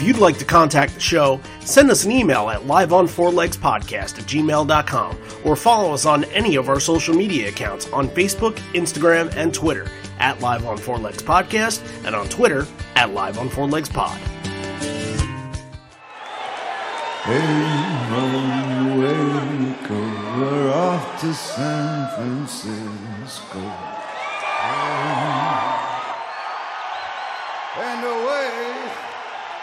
If you'd like to contact the show, send us an email at liveonfourlegspodcast at gmail.com or follow us on any of our social media accounts on Facebook, Instagram, and Twitter at Live on Four Legs Podcast and on Twitter at Live on Four Legs Pod. Hey. We're off to San Francisco.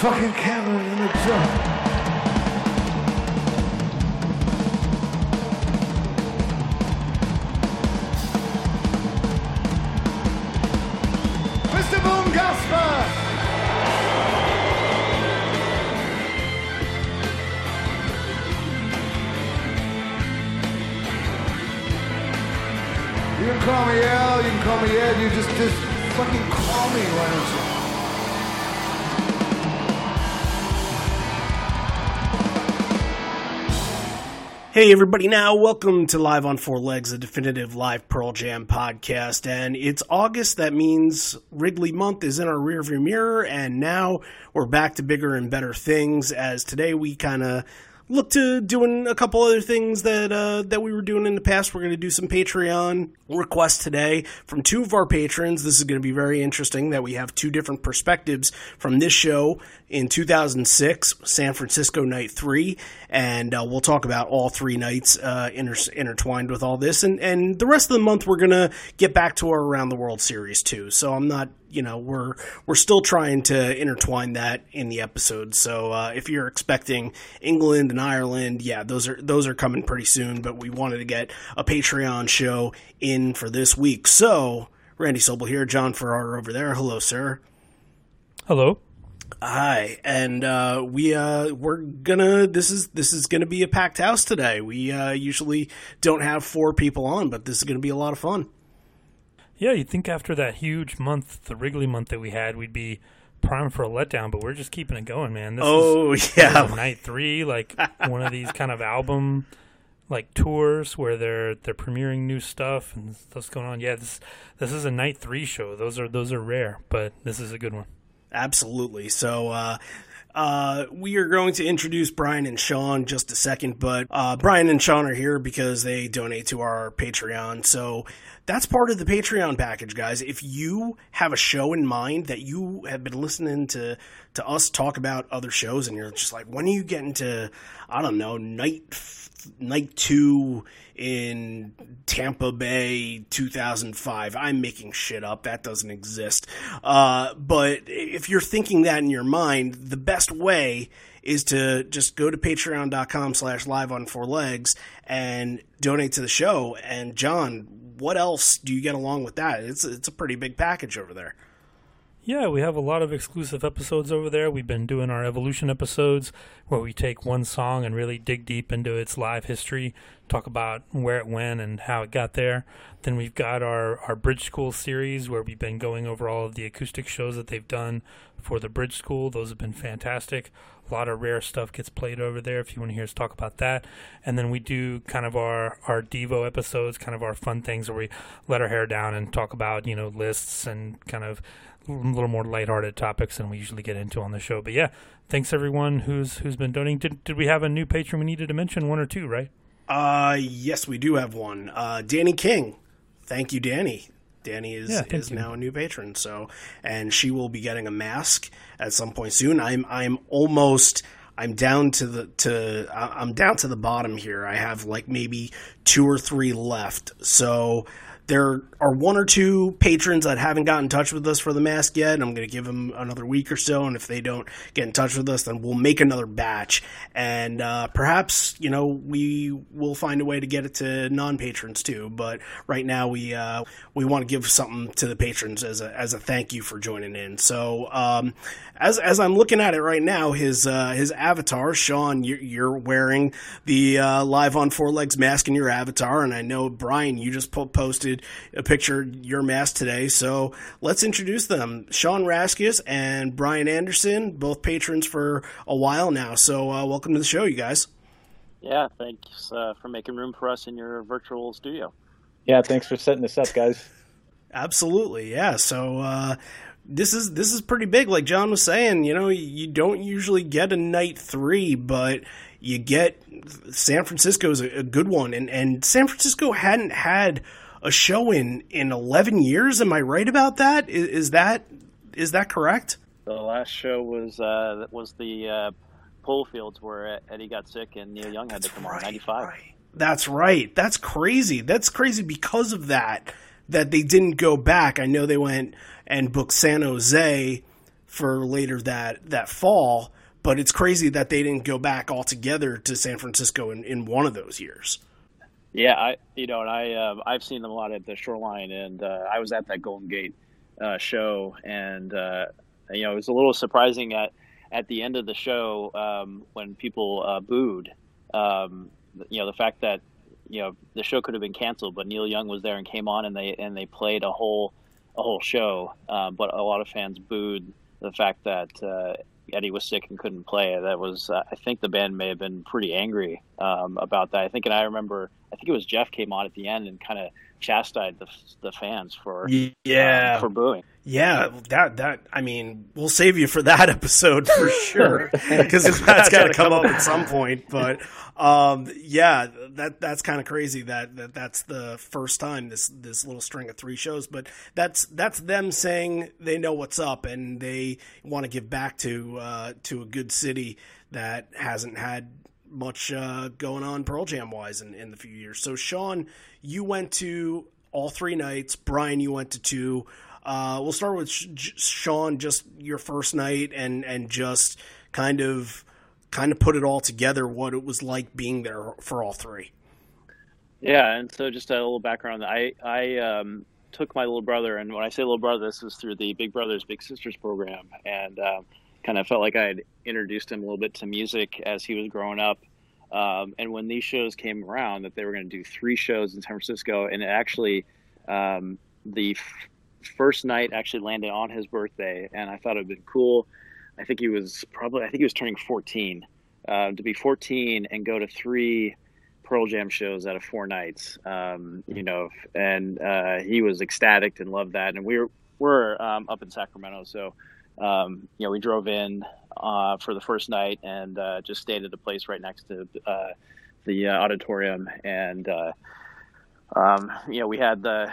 Fucking Cameron in the Gasper! You can call me Al, you can call me Ed, you just, just fucking call me, why don't you? Hey, everybody, now welcome to Live on Four Legs, the definitive live Pearl Jam podcast. And it's August, that means Wrigley month is in our rearview mirror, and now we're back to bigger and better things. As today we kind of look to doing a couple other things that uh, that we were doing in the past. We're going to do some Patreon requests today from two of our patrons. This is going to be very interesting that we have two different perspectives from this show in 2006, San Francisco Night Three, and uh, we'll talk about all three nights uh, inter- intertwined with all this. And and the rest of the month, we're gonna get back to our Around the World series too. So I'm not, you know, we're we're still trying to intertwine that in the episode. So uh, if you're expecting England and Ireland, yeah, those are those are coming pretty soon. But we wanted to get a Patreon show in for this week. So Randy Sobel here, John Ferrara over there. Hello, sir. Hello. Hi, and uh, we uh, we're gonna this is this is gonna be a packed house today. We uh, usually don't have four people on, but this is gonna be a lot of fun. Yeah, you'd think after that huge month, the Wrigley month that we had, we'd be primed for a letdown, but we're just keeping it going, man. This Oh is yeah, night three, like one of these kind of album like tours where they're they're premiering new stuff and stuff's going on. Yeah, this this is a night three show. Those are those are rare, but this is a good one. absolutely. So. Uh, uh, we are going to introduce Brian and Sean just a second, but uh, Brian and Sean are here because they donate to our Patreon. So that's part of the Patreon package, guys. If you have a show in mind that you have been listening to to us talk about other shows, and you're just like, when are you getting to, I don't know, night night two in Tampa Bay 2005. I'm making shit up. That doesn't exist. Uh, but if you're thinking that in your mind, the best way is to just go to patreon.com slash live on four legs and donate to the show. And John, what else do you get along with that? It's, it's a pretty big package over there. Yeah, we have a lot of exclusive episodes over there. We've been doing our evolution episodes where we take one song and really dig deep into its live history, talk about where it went and how it got there. Then we've got our, our Bridge School series where we've been going over all of the acoustic shows that they've done for the Bridge School. Those have been fantastic. A lot of rare stuff gets played over there if you want to hear us talk about that. And then we do kind of our, our Devo episodes, kind of our fun things where we let our hair down and talk about, you know, lists and kind of a little more lighthearted topics than we usually get into on the show. But yeah, thanks everyone who's who's been donating. Did, did we have a new patron we needed to mention? One or two, right? Uh, yes, we do have one. Uh, Danny King. Thank you, Danny. Danny is, Yeah, is you. now a new patron. So, and she will be getting a mask at some point soon. I'm I'm almost I'm down to the to I'm down to the bottom here. I have like maybe two or three left. So there are one or two patrons that haven't gotten in touch with us for the mask yet. I'm going to give them another week or so, and if they don't get in touch with us, then we'll make another batch, and uh, perhaps you know we will find a way to get it to non patrons too. But right now we uh, we want to give something to the patrons as a as a thank you for joining in. So um, as as I'm looking at it right now, his uh, his avatar, Sean, you're, you're wearing the uh, live on four legs mask in your avatar, and I know Brian, you just po- posted a picture your mask today. So let's introduce them, Sean Raskus and Brian Anderson, both patrons for a while now. So uh, welcome to the show, you guys. Yeah, thanks uh, for making room for us in your virtual studio. Yeah, thanks for setting this up, guys. Absolutely, yeah. So uh, this is this is pretty big. Like John was saying, you know, you don't usually get a night three, but you get San Francisco is a, a good one, and and San Francisco hadn't had a show in in eleven years. Am I right about that? Is, is that is that correct? The last show was uh, was the uh, Polo Fields where Eddie got sick and Neil Young had That's to come right, on ninety five. right. That's right. That's crazy. That's crazy because of that that they didn't go back. I know they went and booked San Jose for later that that fall, but it's crazy that they didn't go back altogether to San Francisco in, in one of those years. Yeah, I you know, and I uh, I've seen them a lot at the Shoreline, and uh, I was at that Golden Gate uh, show, and uh, you know, it was a little surprising at at the end of the show um, when people uh, booed. Um, you know, the fact that you know the show could have been canceled, but Neil Young was there and came on, and they and they played a whole a whole show. Um, but a lot of fans booed the fact that uh, Eddie was sick and couldn't play. That was, uh, I think, the band may have been pretty angry um, about that. I think, and I remember, I think it was Jeff came on at the end and kind of chastised the the fans for Yeah. um, for booing. Yeah, that that I mean, we'll save you for that episode for sure because that's got to come up at some point. But um, yeah, that that's kind of crazy that, that that's the first time this this little string of three shows. But that's that's them saying they know what's up and they want to give back to uh, to a good city that hasn't had much uh, going on Pearl Jam wise in, in the few years. So Sean, you went to all three nights. Brian, you went to two. Uh, we'll start with Sh- Sean, just your first night, and and just kind of kind of put it all together, what it was like being there for all three. Yeah, and so just a little background. I I um, took my little brother, and when I say little brother, this was through the Big Brothers Big Sisters program, and um, kind of felt like I had introduced him a little bit to music as he was growing up. Um, and when these shows came around, that they were going to do three shows in San Francisco, and it actually um, the f- first night actually landed on his birthday, and I thought it'd been cool. I think he was probably I think he was turning 14. Uh, to be 14 and go to three Pearl Jam shows out of four nights, um, you know, and uh, he was ecstatic and loved that. And we were we're um, up in Sacramento, so um, you know we drove in uh, for the first night and uh, just stayed at a place right next to uh, the uh, auditorium, and uh, um, you know we had the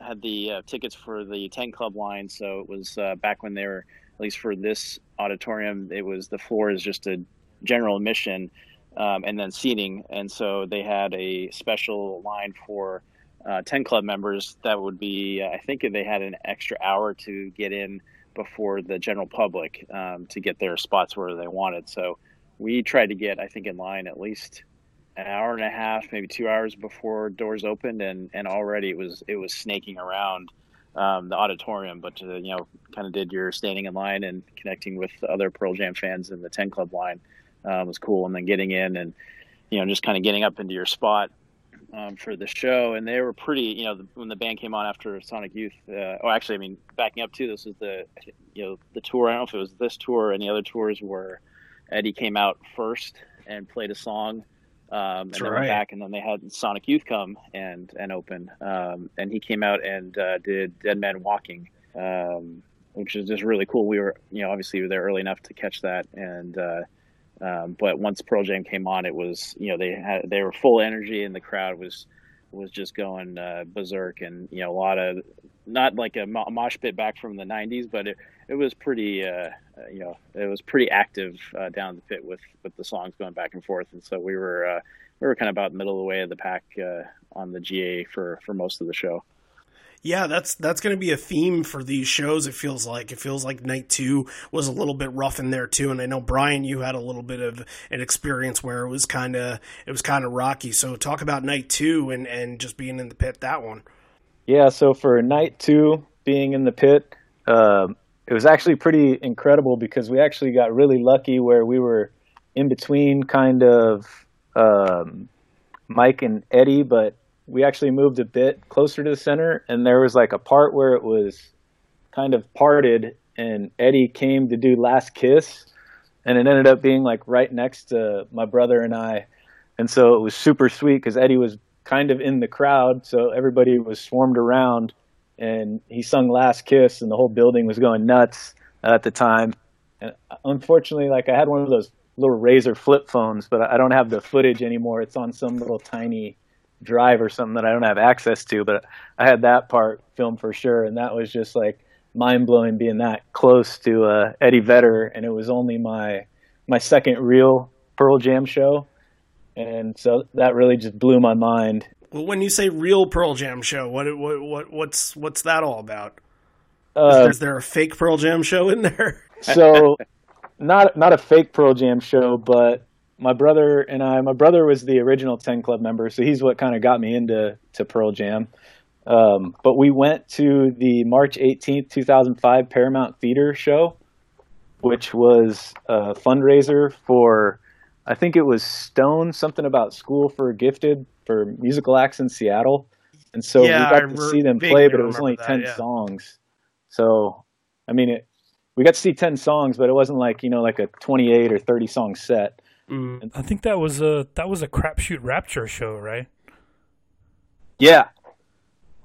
had the uh, tickets for the 10 club line, so it was back when they were at least for this auditorium, it was the floor is just a general admission um, and then seating. And so they had a special line for uh, 10 club members that would be, uh, I think they had an extra hour to get in before the general public um, to get their spots where they wanted. So we tried to get, I think, in line at least an hour and a half, maybe two hours before doors opened, and, and already it was it was snaking around um, the auditorium. But uh, you know, kind of did your standing in line and connecting with the other Pearl Jam fans in the Ten Club line uh, was cool, and then getting in and you know just kind of getting up into your spot um, for the show. And they were pretty, you know, the, when the band came on after Sonic Youth. Uh, oh, actually, I mean, backing up too, this is the you know the tour. I don't know if it was this tour or any other tours where Eddie came out first and played a song. Um, and then right. went back, and then they had Sonic Youth come and and open. Um, and he came out and uh, did Dead Man Walking, um, which is just really cool. We were, you know, obviously we were there early enough to catch that, and uh, um, but once Pearl Jam came on, it was, you know, they had they were full energy, and the crowd was was just going uh, berserk, and you know, a lot of not like a mosh pit back from the '90s, but it it was pretty, uh, you know, it was pretty active uh, down the pit with with the songs going back and forth, and so we were uh, we were kind of about middle of the way of the pack uh, on the GA for for most of the show. Yeah, that's that's going to be a theme for these shows. It feels like it feels like night two was a little bit rough in there too. And I know Brian, you had a little bit of an experience where it was kind of it was kind of rocky. So talk about night two and and just being in the pit that one. Yeah, so for night two, being in the pit, uh, it was actually pretty incredible because we actually got really lucky where we were in between kind of um, Mike and Eddie, but we actually moved a bit closer to the center, and there was like a part where it was kind of parted, and Eddie came to do Last Kiss, and it ended up being like right next to my brother and I, and so it was super sweet because Eddie was kind of in the crowd, so everybody was swarmed around, and he sung Last Kiss, and the whole building was going nuts at the time. And unfortunately, like I had one of those little Razr flip phones, but I don't have the footage anymore. It's on some little tiny drive or something that I don't have access to, but I had that part filmed for sure, and that was just like mind blowing being that close to uh, Eddie Vedder, and it was only my my second real Pearl Jam show, and so that really just blew my mind. Well, when you say real Pearl Jam show, what what what what's what's that all about? Uh, is, there, is there a fake Pearl Jam show in there? so, not not a fake Pearl Jam show, but my brother and I, my brother was the original 10 Club member, so he's what kind of got me into to Pearl Jam. Um, but we went to the March 18th, 2005 Paramount Theater show, which was a fundraiser for, I think it was Stone, something about School for Gifted for musical acts in Seattle. And so Yeah, we got to see them play, but it was only that, 10 yeah. songs. So, I mean, it, we got to see 10 songs, but it wasn't like, you know, like a 28 or 30 song set. Mm. I think that was a that was a crapshoot rapture show, right? Yeah.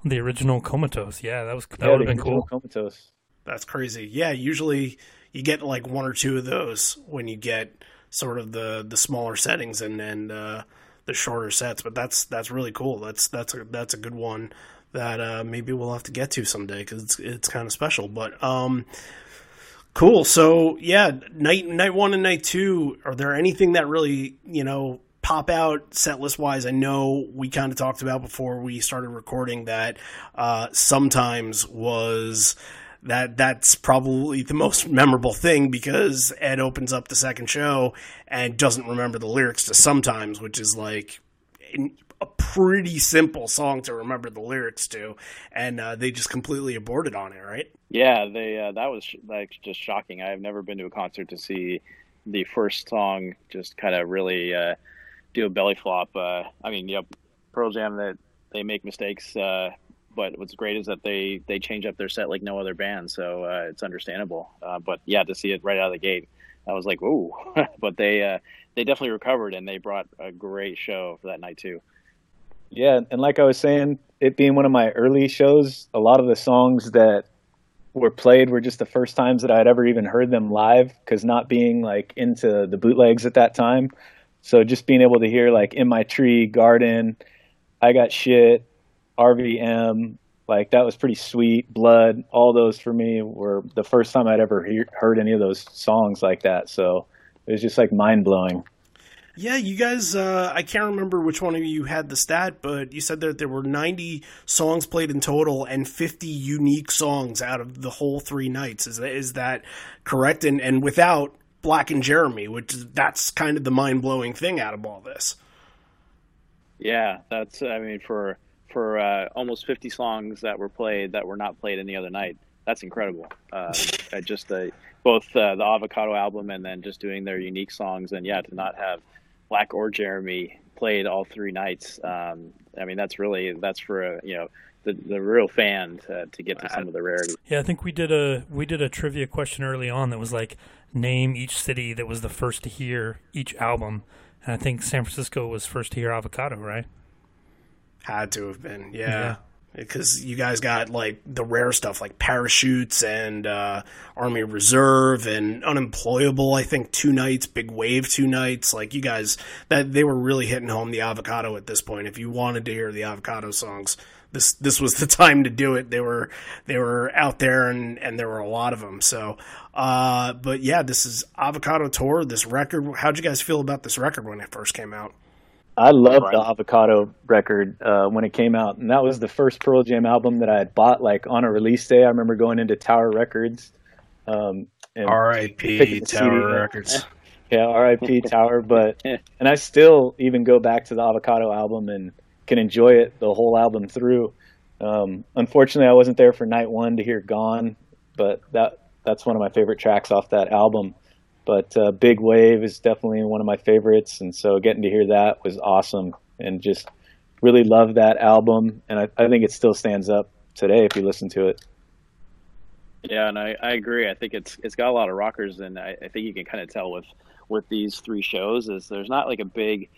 The original Comatose. Yeah, that was that Yeah, would have been cool. Comatose. That's crazy. Yeah, usually you get like one or two of those when you get sort of the the smaller settings and and uh, the shorter sets. But that's that's really cool. That's that's a that's a good one that uh, maybe we'll have to get to someday because it's it's kind of special. But um, cool. So yeah, night night one and night two. Are there anything that really you know? Pop out set list wise. I know we kind of talked about before we started recording that uh, sometimes was that that's probably the most memorable thing because Ed opens up the second show and doesn't remember the lyrics to sometimes, which is like a pretty simple song to remember the lyrics to, and uh, they just completely aborted on it, right? Yeah, they uh, that was like just shocking. I've never been to a concert to see the first song just kind of really uh, do a belly flop. Uh, I mean, know, Pearl Jam that they make mistakes, uh, but what's great is that they they change up their set like no other band, so uh, it's understandable. But yeah, to see it right out of the gate, I was like, "Ooh!" but they uh, they definitely recovered and they brought a great show for that night too. Yeah, and like I was saying, it being one of my early shows, a lot of the songs that were played were just the first times that I'd ever even heard them live because not being like into the bootlegs at that time. So just being able to hear like In My Tree, Garden, I Got Shit, RVM, like that was pretty sweet. Blood, all those for me were the first time I'd ever hear, heard any of those songs like that. So it was just like mind blowing. Yeah, you guys, uh, I can't remember which one of you had the stat, but you said that there were 90 songs played in total and 50 unique songs out of the whole three nights. Is that, is that correct? And, and without Black and Jeremy, which that's kind of the mind blowing thing out of all this. Yeah, that's I mean for for uh, almost 50 songs that were played that were not played any other night. That's incredible. Uh, just uh, both uh, the Avocado album and then just doing their unique songs and yeah, to not have Black or Jeremy played all three nights. Um, I mean, that's really that's for a, you know the the real fan to, to get to some of the rarities. Yeah, I think we did a we did a trivia question early on that was like name each city that was the first to hear each album, and I think San Francisco was first to hear Avocado, right? Had to have been, yeah. Yeah. Because you guys got like the rare stuff like parachutes and uh, Army Reserve and unemployable. I think two nights, big wave two nights. Like you guys, that they were really hitting home the avocado at this point. If you wanted to hear the avocado songs, this this was the time to do it. They were they were out there and and there were a lot of them. So, uh, but yeah, this is avocado tour. This record. How'd you guys feel about this record when it first came out? I loved the Avocado record uh, when it came out, and that was the first Pearl Jam album that I had bought like on a release day. I remember going into Tower Records. Um, R.I.P. Tower Records. Yeah, R.I.P. Tower. But and I still even go back to the Avocado album and can enjoy it the whole album through. Um, unfortunately, I wasn't there for night one to hear "Gone," but that that's one of my favorite tracks off that album. But uh, Big Wave is definitely one of my favorites, and so getting to hear that was awesome, and just really love that album, and I, I think it still stands up today if you listen to it. Yeah, and I, I agree. I think it's it's got a lot of rockers, and I, I think you can kind of tell with with these three shows is there's not like a big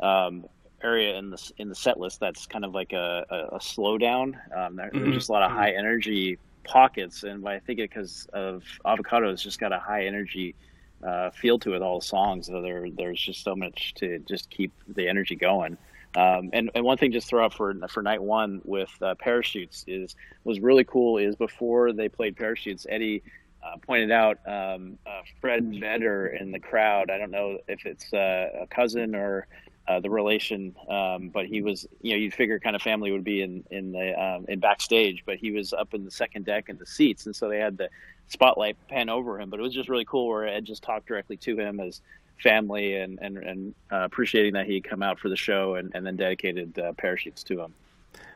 um, area in the in the set list that's kind of like a, a, a slowdown. Um, there, mm-hmm. There's just a lot of high energy pockets, and I think it because of Avocado, it's just got a high energy uh, feel to it. All the songs, so there there's just so much to just keep the energy going. Um, and, and one thing just throw out for for night one with uh, parachutes is was really cool is before they played parachutes, Eddie uh, pointed out um, uh, Fred Vedder in the crowd. I don't know if it's uh, a cousin or uh, the relation, um, but he was you know you'd figure kind of family would be in in the um, in backstage, but he was up in the second deck in the seats, and so they had the spotlight pan over him. But it was just really cool where Ed just talked directly to him as family and and, and uh, appreciating that he'd come out for the show and, and then dedicated uh, parachutes to him.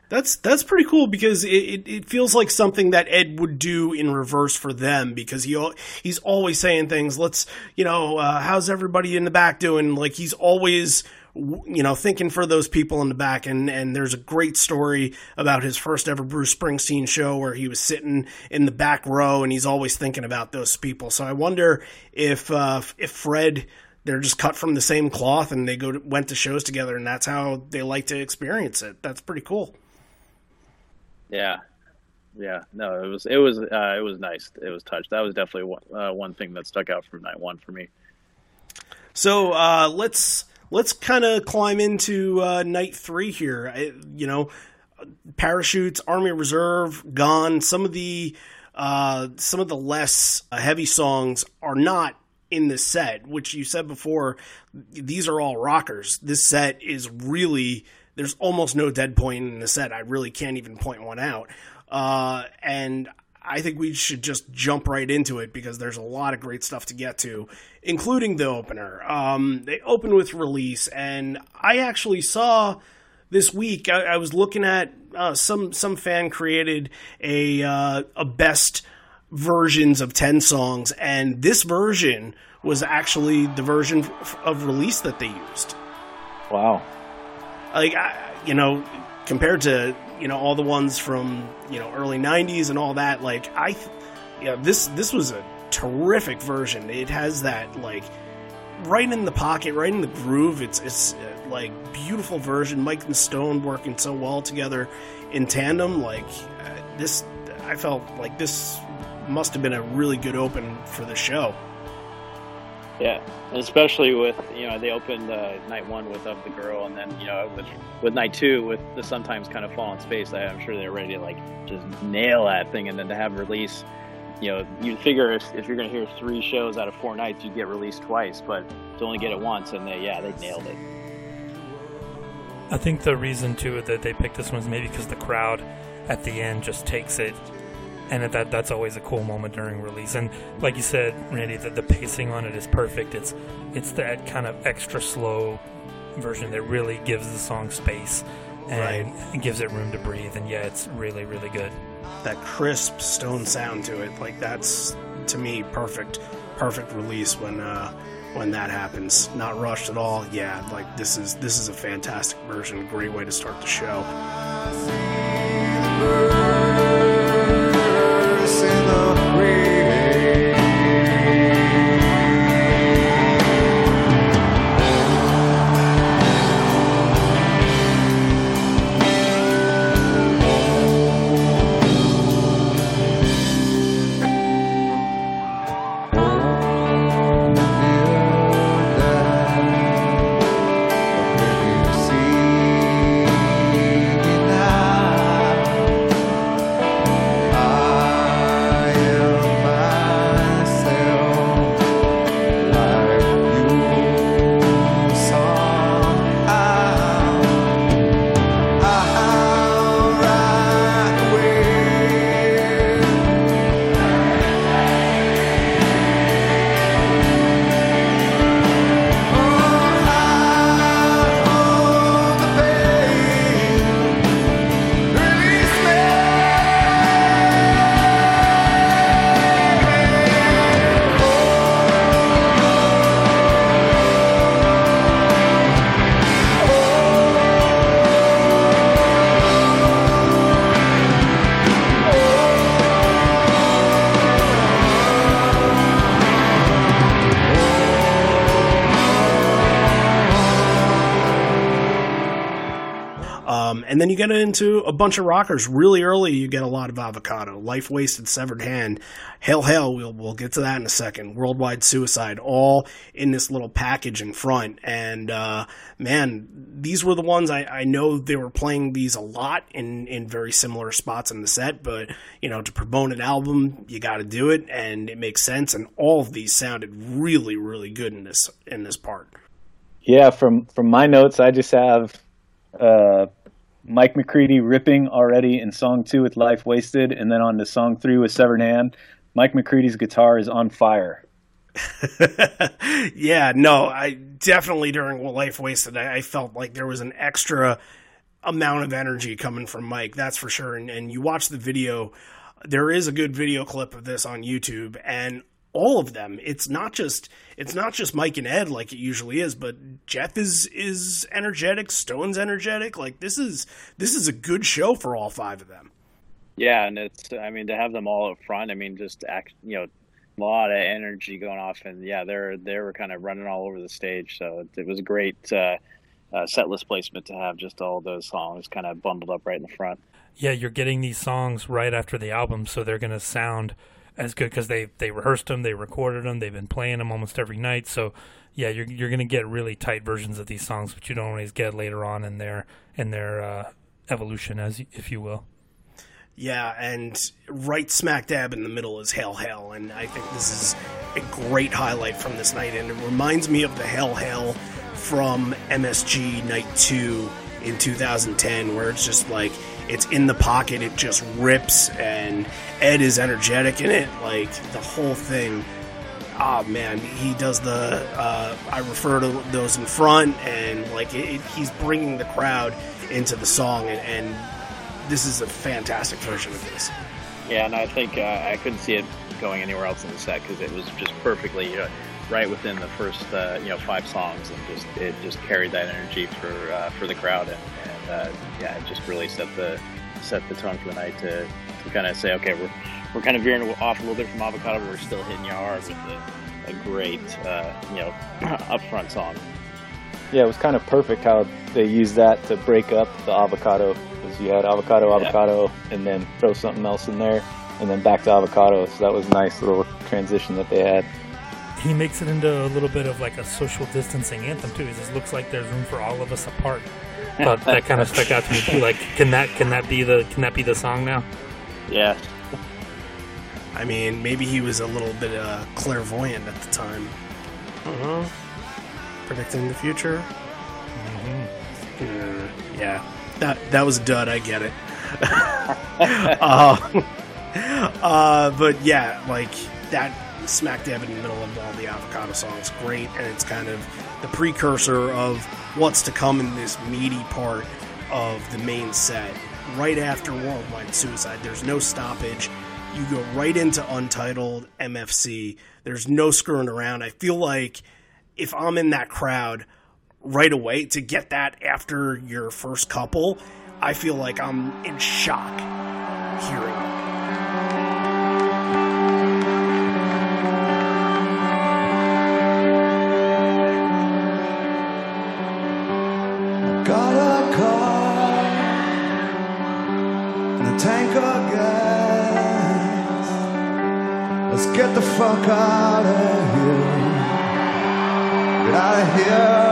That's that's pretty cool because it, it, it, feels like something that Ed would do in reverse for them because he he's always saying things. Let's you know uh, how's everybody in the back doing? Like he's always you know thinking for those people in the back and and there's a great story about his first ever Bruce Springsteen show where he was sitting in the back row and he's always thinking about those people. So I wonder if uh, if Fred they're just cut from the same cloth and they go to, went to shows together and that's how they like to experience it. That's pretty cool. Yeah, yeah. No, it was it was uh, it was nice. It was touched. That was definitely one, uh, one thing that stuck out from night one for me. So uh, let's let's kind of climb into uh, night three here. I, you know, parachutes, Army Reserve, gone. Some of the uh, some of the less heavy songs are not in the set, which you said before, these are all rockers. This set is really there's almost no dead point in the set. I really can't even point one out. Uh, and I think we should just jump right into it because there's a lot of great stuff to get to, including the opener. Um, they open with release, and I actually saw this week. I, I was looking at uh, some some fan created a uh, a best versions of 10 songs, and this version was actually the version of release that they used. Wow. Like, I, you know, compared to, you know, all the ones from, you know, early 90s and all that, like, I, yeah, this, this was a terrific version. It has that, like, right in the pocket, right in the groove. It's, it's uh, like beautiful version. Mike and Stone working so well together in tandem. Like, uh, this, I felt like this must have been a really good open for the show. Yeah, and especially with you know they opened uh, night one with "Of the Girl," and then you know with with night two with the sometimes kind of fall in space. I'm sure they're ready to like just nail that thing, and then to have release. You know, you'd figure if, if you're going to hear three shows out of four nights, you'd get released twice, but to only get it once, and they yeah they nailed it. I think the reason too that they picked this one is maybe because the crowd at the end just takes it and that that's always a cool moment during release. And like you said, Randy, the, the pacing on it is perfect. It's it's that kind of extra slow version that really gives the song space and right. gives it room to breathe. And yeah, it's really really good. That crisp stone sound to it, like that's to me perfect, perfect release when. Uh, when that happens, not rushed at all. Yeah, like this is this is a fantastic version, great way to start the show. And then you get into a bunch of rockers really early. You get a lot of avocado, life wasted, severed hand, hail hail. We'll we'll get to that in a second. Worldwide suicide, all in this little package in front. And uh, man, these were the ones I, I know they were playing these a lot in in very similar spots in the set. But you know, to promote an album, you got to do it, and it makes sense. And all of these sounded really really good in this in this part. Yeah, from from my notes, I just have uh, Mike McCready ripping already in song two with Life Wasted, and then on to song three with Severed Hand. Mike McCready's guitar is on fire. yeah, no, I definitely during Life Wasted, I, I, felt like there was an extra amount of energy coming from Mike. That's for sure. And, and you watch the video, there is a good video clip of this on YouTube, and all of them. It's not just it's not just Mike and Ed like it usually is, but Jeff is is energetic, Stone's energetic. Like this is this is a good show for all five of them. Yeah, and it's I mean to have them all up front. I mean just act you know a lot of energy going off, and yeah, they're they were kind of running all over the stage. So it, it was a great uh, uh, set list placement to have just all those songs kind of bundled up right in the front. Yeah, you're getting these songs right after the album, so they're going to sound as good because they they rehearsed them, they recorded them, they've been playing them almost every night. So yeah, you're you're gonna get really tight versions of these songs, which you don't always get later on in their in their uh, evolution, as if you will. Yeah, and right smack dab in the middle is Hail Hail, and I think this is a great highlight from this night, and it reminds me of the Hail Hail from MSG Night 2 in 2010, where it's just like it's in the pocket, it just rips, and Ed is energetic in it. Like the whole thing. Oh man, he does the. Uh, I refer to those in front, and like it, it, he's bringing the crowd into the song, and, and, this is a fantastic version of this. Yeah, and I think uh, I couldn't see it going anywhere else in the set because it was just perfectly, you know, right within the first, uh, you know, five songs, and just it just carried that energy for uh, for the crowd, and, and uh, yeah, it just really set the set the tone for the night to to kind of say, okay, we're we're kind of veering off a little bit from avocado, but we're still hitting you hard with a, a great, uh, you know, upfront song. Yeah, it was kind of perfect how they used that to break up the avocado because you had avocado, avocado, yeah. and then throw something else in there, and then back to avocado. So that was a nice little transition that they had. He makes it into a little bit of like a social distancing anthem too. It just looks like there's room for all of us apart. But that kind of stuck out to me too. Like, can that can that be the can that be the song now? Yeah. I mean, maybe he was a little bit uh, clairvoyant at the time. Uh-huh. Predicting the future. Mm-hmm. Uh, yeah, that that was dud. I get it. uh, uh, but yeah, like that smack dab in the middle of all the avocado songs, great, and it's kind of the precursor of what's to come in this meaty part of the main set right after Worldwide Suicide. There's no stoppage. You go right into Untitled MFC. There's no screwing around. I feel like if I'm in that crowd right away to get that after your first couple, I feel like I'm in shock hearing fuck out of here. Get out of here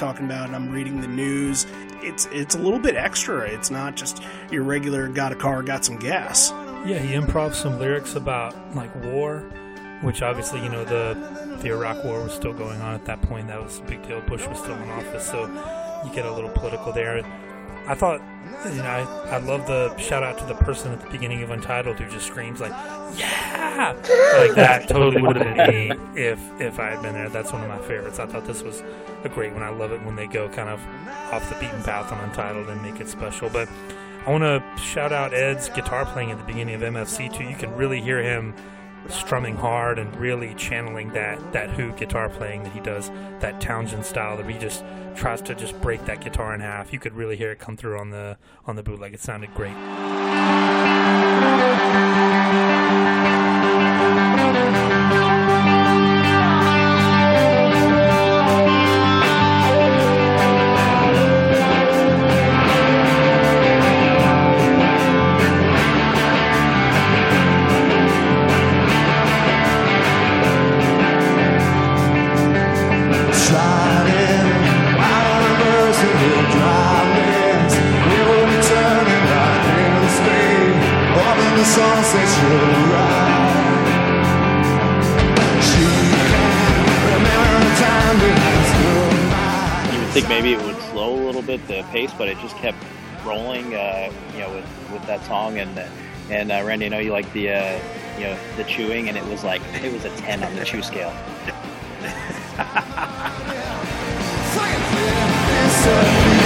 talking about and I'm reading the news. It's it's a little bit extra. It's not just your regular got a car, got some gas. Yeah, he improv some lyrics about like war, which obviously you know the the Iraq War was still going on at that point. That was a big deal. Bush was still in office, so you get a little political there. I thought, you know, I, I love the shout out to the person at the beginning of Untitled who just screams like, "Yeah!" Like that totally would have been me if if I had been there. That's one of my favorites. I thought this was a great one. I love it when they go kind of off the beaten path on Untitled and make it special. But I want to shout out Ed's guitar playing at the beginning of MFC too. You can really hear him strumming hard and really channeling that that Who guitar playing that he does, that Townshend style that he just tries to just break that guitar in half. You could really hear it come through on the on the bootleg. It sounded great. Maybe it would slow a little bit the pace, but it just kept rolling. Uh, you know, with, with that song and and uh, Randy, I know you like the uh, you know the chewing, and it was like it was a ten on the chew scale.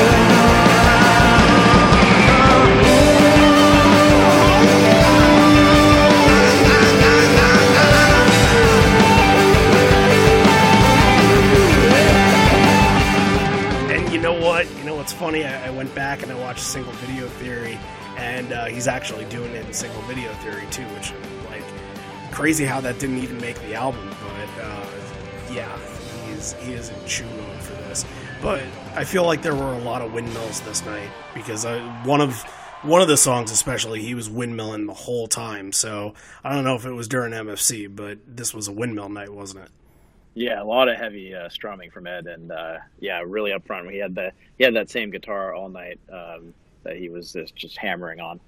funny? I, I went back and I watched Single Video Theory, and uh, he's actually doing it in Single Video Theory too, which like crazy how that didn't even make the album. But uh, yeah, he is he is in chew mode for this. But I feel like there were a lot of windmills this night because I, one of one of the songs especially he was windmilling the whole time. So I don't know if it was during MFC, but this was a windmill night, wasn't it? Yeah, a lot of heavy uh, strumming from Ed, and uh, yeah, really up front. He had the he had that same guitar all night um, that he was just, just hammering on.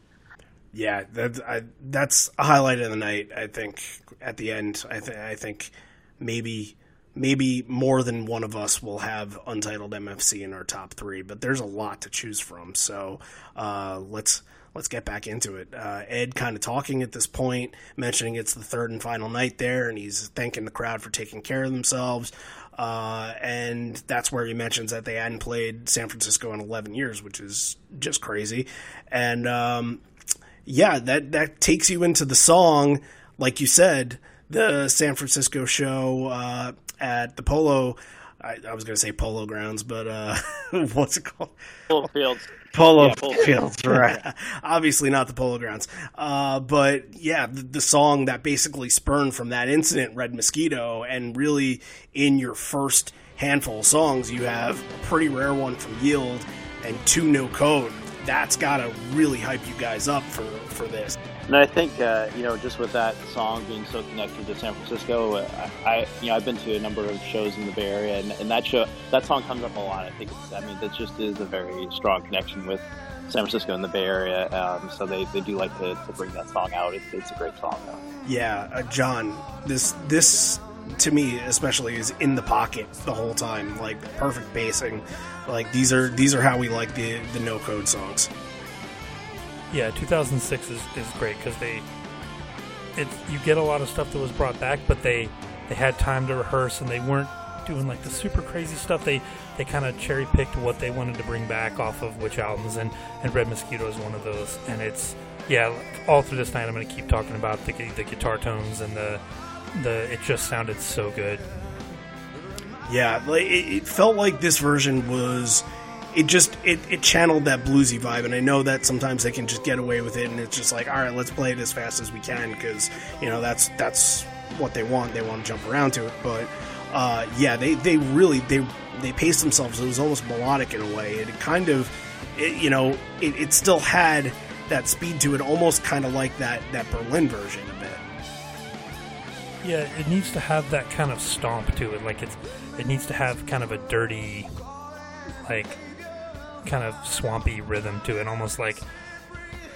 Yeah, that's I, that's a highlight of the night. I think at the end, I think I think maybe maybe more than one of us will have Untitled MFC in our top three, but there's a lot to choose from. So uh, let's let's get back into it. Uh, Ed kind of talking at this point, mentioning it's the third and final night there, and he's thanking the crowd for taking care of themselves. Uh, and that's where he mentions that they hadn't played San Francisco in 11 years, which is just crazy. And um, yeah, that that takes you into the song, like you said, the San Francisco show uh, at the Polo. I, I was going to say Polo Grounds, but uh, what's it called? Polo fields. Polo Yeah, Polo Fields, right? Obviously not the Polo Grounds, uh, but yeah, the, the song that basically spurned from that incident, Red Mosquito, and really in your first handful of songs, you have a pretty rare one from Yield and two No Code. That's got to really hype you guys up for for this. And I think uh, you know, just with that song being so connected to San Francisco, uh, I you know I've been to a number of shows in the Bay Area, and, and that show that song comes up a lot. I think it's, I mean that just is a very strong connection with San Francisco and the Bay Area. Um, so they, they do like to, to bring that song out. It's, it's a great song though. Yeah, uh, John, this this to me especially is in the pocket the whole time, like perfect basing. Like these are these are how we like the the no code songs. Yeah, 2006 is, is great because they, it you get a lot of stuff that was brought back, but they they had time to rehearse and they weren't doing like the super crazy stuff. They they kind of cherry picked what they wanted to bring back off of which albums, and and Red Mosquito is one of those. And it's yeah, all through this night I'm going to keep talking about the the guitar tones and the the it just sounded so good. Yeah, like it, it felt like this version was it just it, it channeled that bluesy vibe and i know that sometimes they can just get away with it and it's just like all right let's play it as fast as we can because you know that's that's what they want. They want to jump around to it but uh, yeah they they really they they paced themselves. It was almost melodic in a way. It kind of it, you know it, it still had that speed to it almost kind of like that that berlin version Yeah, it needs to have that kind of stomp to it. Like it's, it needs to have kind of a dirty, like, kind of swampy rhythm to it, almost like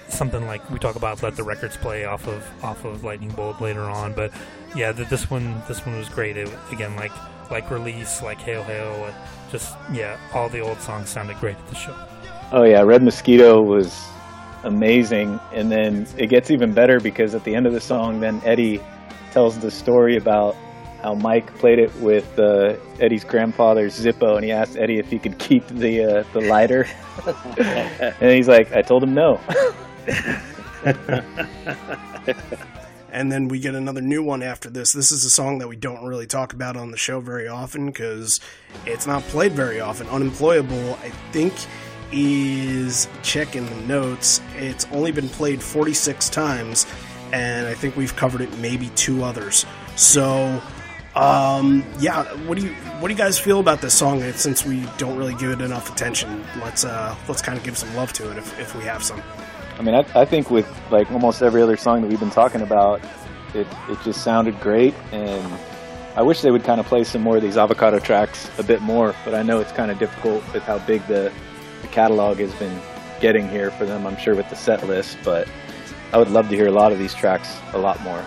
something like we talk about. Let the records play off of off of Lightning Bolt later on. But yeah, the, this one this one was great. It, again, like like release, like Hail Hail, just yeah, all the old songs sounded great at the show. Oh yeah, Red Mosquito was amazing, and then it gets even better because at the end of the song, then Eddie tells the story about how Mike played it with uh, Eddie's grandfather's Zippo, and he asked Eddie if he could keep the uh, the lighter, and he's like, "I told him no." and then we get another new one after this. This is a song that we don't really talk about on the show very often because it's not played very often. Unemployable, I think, is checking the notes. It's only been played 46 times, and I think we've covered it maybe two others. So, um, yeah, what do you what do you guys feel about this song? Since we don't really give it enough attention, let's uh, let's kind of give some love to it if, if we have some. I mean, I, I think with like almost every other song that we've been talking about, it it just sounded great, and I wish they would kind of play some more of these avocado tracks a bit more. But I know it's kind of difficult with how big the, the catalog has been getting here for them. I'm sure with the set list, but I would love to hear a lot of these tracks a lot more.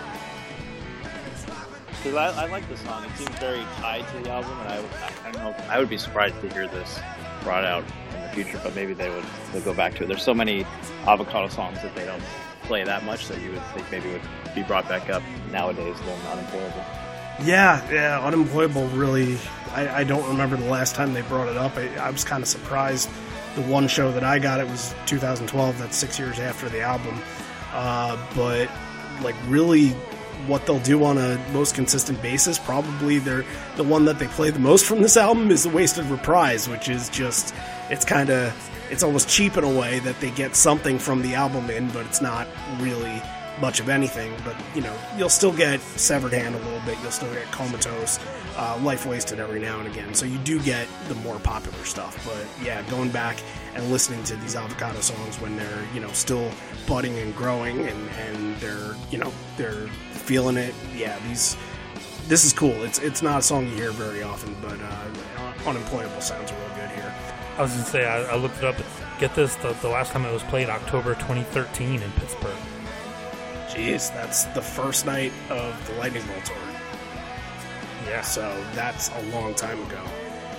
Because I, I like the song. It seems very tied to the album, and I, I don't know. I would be surprised to hear this brought out in the future, but maybe they would they'll go back to it. There's so many avocado songs that they don't play that much that you would think maybe would be brought back up nowadays than unemployable. Yeah, yeah, unemployable. Really, I, I don't remember the last time they brought it up. I, I was kind of surprised. The one show that I got it was 2012. That's six years after the album. Uh, but like really what they'll do on a most consistent basis. Probably they're the one that they play the most from this album is the Wasted Reprise, which is just it's kind of it's almost cheap in a way that they get something from the album in, but it's not really much of anything. But you know, you'll still get Severed Hand a little bit. You'll still get Comatose, uh, Life Wasted every now and again. So you do get the more popular stuff. But yeah, going back and listening to these avocado songs when they're you know still budding and growing and and they're you know they're feeling it. Yeah, these this is cool. It's it's not a song you hear very often, but uh, unemployable sounds real good here. I was gonna say I, I looked it up. Get this: the, the last time it was played, October 2013 in Pittsburgh. Jeez, that's the first night of the Lightning Bolt tour. Yeah. So that's a long time ago,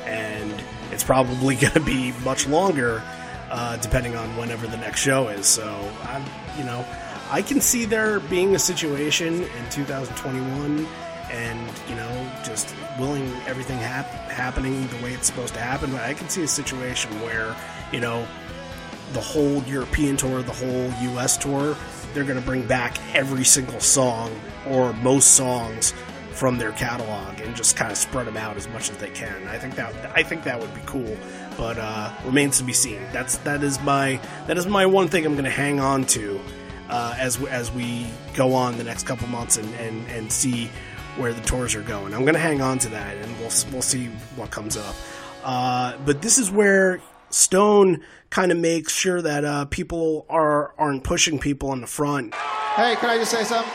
and it's probably going to be much longer, uh, depending on whenever the next show is. So I'm, you know, I can see there being a situation in 2021 and you know just willing everything hap- happening the way it's supposed to happen but i can see a situation where you know the whole european tour the whole us tour they're going to bring back every single song or most songs from their catalog and just kind of spread them out as much as they can i think that i think that would be cool but uh, remains to be seen that's that is my that is my one thing i'm going to hang on to uh, as as we go on the next couple months and, and, and see where the tours are going. I'm going to hang on to that, and we'll we'll see what comes up. Uh, but this is where Stone kind of makes sure that uh, people are aren't pushing people in the front. Hey, can I just say something?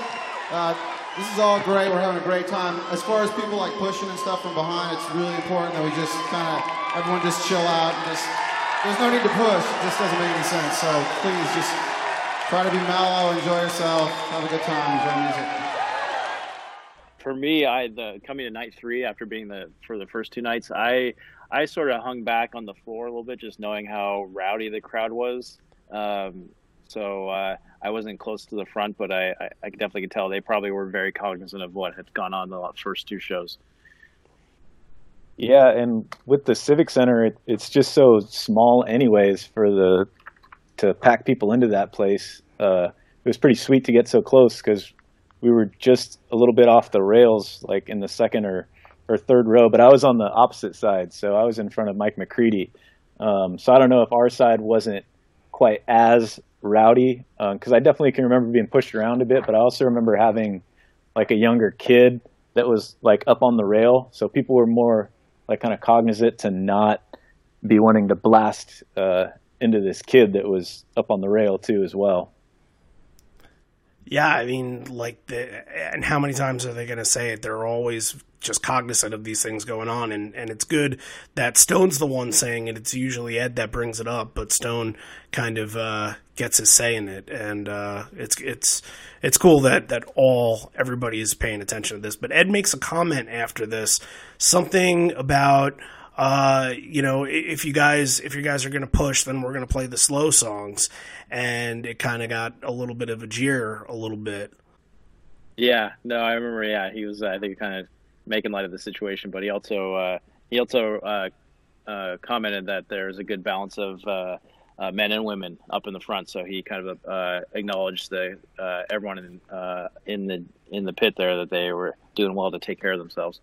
Uh, this is all great. We're having a great time. As far as people like pushing and stuff from behind, it's really important that we just kind of everyone just chill out and just. There's no need to push. It just doesn't make any sense. So please just try to be mellow, enjoy yourself, have a good time, enjoy music. For me, I the coming to night three after being the for the first two nights, I I sort of hung back on the floor a little bit, just knowing how rowdy the crowd was. Um, so uh, I wasn't close to the front, but I, I, I definitely could tell they probably were very cognizant of what had gone on the first two shows. Yeah, and with the Civic Center, it, it's just so small, anyways, for the to pack people into that place. Uh, it was pretty sweet to get so close because we were just a little bit off the rails, like in the second or, or third row. But I was on the opposite side, so I was in front of Mike McCready. Um, so I don't know if our side wasn't quite as rowdy because um, I definitely can remember being pushed around a bit. But I also remember having like a younger kid that was like up on the rail, so people were more like kind of cognizant to not be wanting to blast uh, into this kid that was up on the rail too as well. Yeah, I mean, like, the, and how many times are they going to say it? They're always just cognizant of these things going on, and and it's good that Stone's the one saying it. It's usually Ed that brings it up, but Stone kind of uh, gets his say in it, and uh, it's it's it's cool that that all everybody is paying attention to this. But Ed makes a comment after this, something about uh, you know, if you guys if you guys are to push, then we're to play the slow songs, and it kind of got a little bit of a jeer, a little bit. Yeah, no, I remember. Yeah, he was, I think, kind of making light of the situation, but he also uh, he also uh, uh, commented that there's a good balance of uh, uh, men and women up in the front. So he kind of uh, acknowledged the everyone in in the in the pit there that they were doing well to take care of themselves.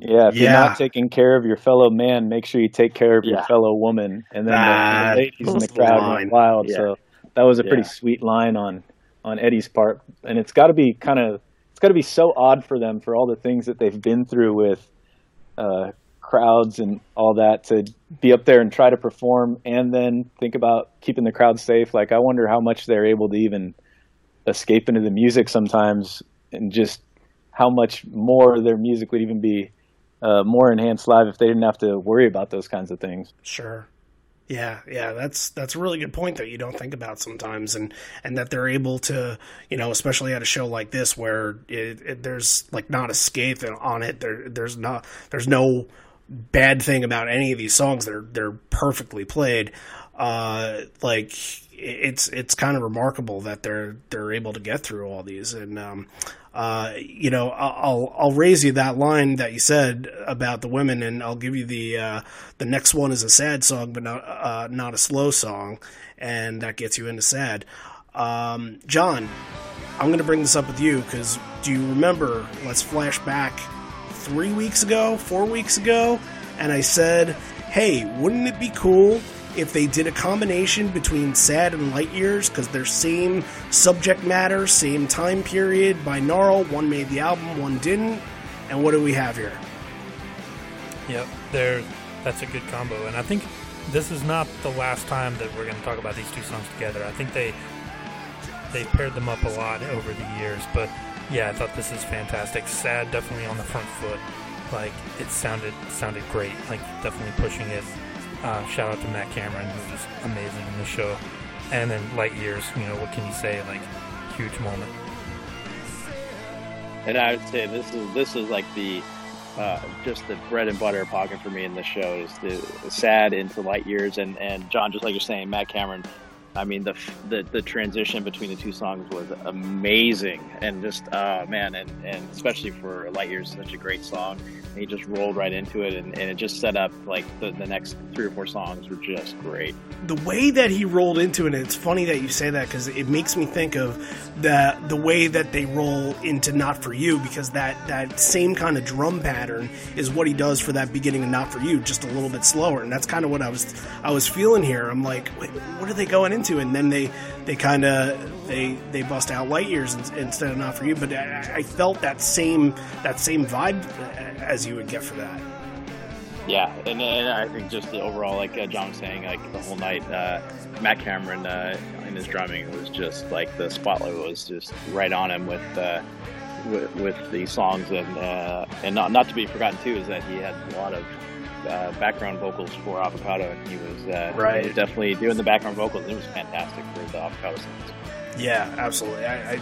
Yeah, if yeah. you're not taking care of your fellow man, make sure you take care of yeah. your fellow woman. And then the, the, ladies in the crowd went wild. Yeah. So that was a pretty sweet line on on Eddie's part, and it's got to be kind of it's got to be so odd for them for all the things that they've been through with uh, crowds and all that to be up there and try to perform, and then think about keeping the crowd safe. Like I wonder how much they're able to even escape into the music sometimes, and just how much more their music would even be uh, more enhanced live if they didn't have to worry about those kinds of things. Sure. Yeah, yeah, that's that's a really good point that you don't think about sometimes, and and that they're able to, you know, especially at a show like this where it, it, there's like not a scathe on it. There, there's not, there's no bad thing about any of these songs. They're they're perfectly played. Uh, like it's it's kind of remarkable that they're they're able to get through all these, and um, uh, you know, I'll I'll raise you that line that you said about the women, and I'll give you the uh, the next one is a sad song, but not uh, not a slow song, and that gets you into sad. Um, John, I'm going to bring this up with you because do you remember? Let's flash back three weeks ago, four weeks ago, and I said, "Hey, wouldn't it be cool if they did a combination between Sad and Light Years because they're same subject matter, same time period, by binaural. One made the album, one didn't. And what do we have here? Yep, there. That's a good combo, and I think this is not the last time that we're going to talk about these two songs together. I think they they paired them up a lot over the years, but yeah, I thought this is fantastic. Sad, definitely on the front foot. Like it sounded sounded great. Like definitely pushing it uh, shout out to Matt Cameron, who was amazing in the show. And then Light Years, you know, what can you say? Like, huge moment. And I would say this is this is like the uh, just the bread and butter pocket for me in the show is the sad into light years and and John just like you're saying Matt Cameron I mean the, the the transition between the two songs was amazing and just uh, man and, and especially for Light Years such a great song. He just rolled right into it and, and it just set up like the, the next three or four songs were just great. The way that he rolled into it it's funny that you say that because it makes me think of the the way that they roll into Not For You because that that same kind of drum pattern is what he does for that beginning of Not For You just a little bit slower. And that's kind of what I was I was feeling here. I'm like what are they going into into, and then they they kind of they they bust out light years instead of not for you. But I, I, felt that same that same vibe as you would get for that. Yeah, and, and I think just the overall, like uh, John was saying, like the whole night, uh, Matt Cameron uh, in his drumming was just like the spotlight was just right on him with. Uh, with, with the songs and uh, and not not to be forgotten too is that he had a lot of uh, background vocals for Avocado, and he was, uh, right. He was definitely doing the background vocals. It was fantastic for the Avocado songs. Yeah, absolutely. I, I,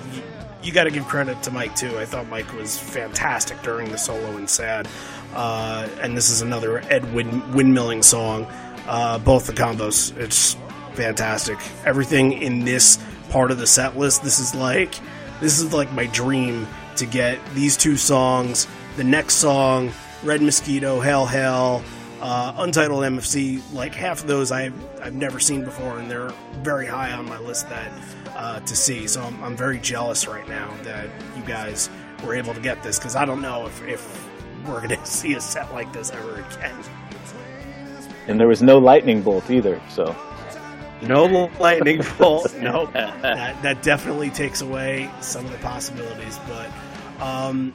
you, got to give credit to Mike too. I thought Mike was fantastic during the solo and sad. Uh, and this is another Ed wind, windmilling song. Uh, both the combos, it's fantastic. Everything in this part of the set list, this is like this is like my dream to get these two songs, the next song, Red Mosquito, Hail Hail, uh, Untitled MFC. Like half of those I've I've never seen before, and they're very high on my list that uh, to see. So I'm, I'm very jealous right now that you guys were able to get this because I don't know if, if we're going to see a set like this ever again. And there was no lightning bolt either, so. No lightning bolt. nope. That, that definitely takes away some of the possibilities. But um,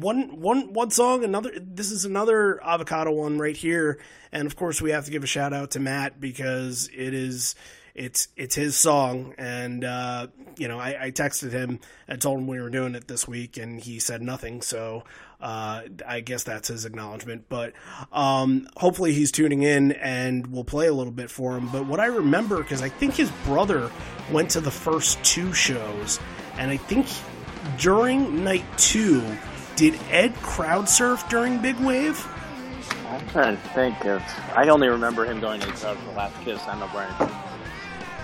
one one one song another this is another avocado one right here and of course we have to give a shout out to matt because it is it's it's his song, and uh, you know I, I, texted him and told him we were doing it this week, and he said nothing. So uh, I guess that's his acknowledgement. But um, hopefully he's tuning in, and we'll play a little bit for him. But what I remember because I think his brother went to the first two shows, and I think during night two, did Ed crowd surf during Big Wave? I'm trying to think of. I only remember him going to the crowd for the last kiss. I don't know Brian.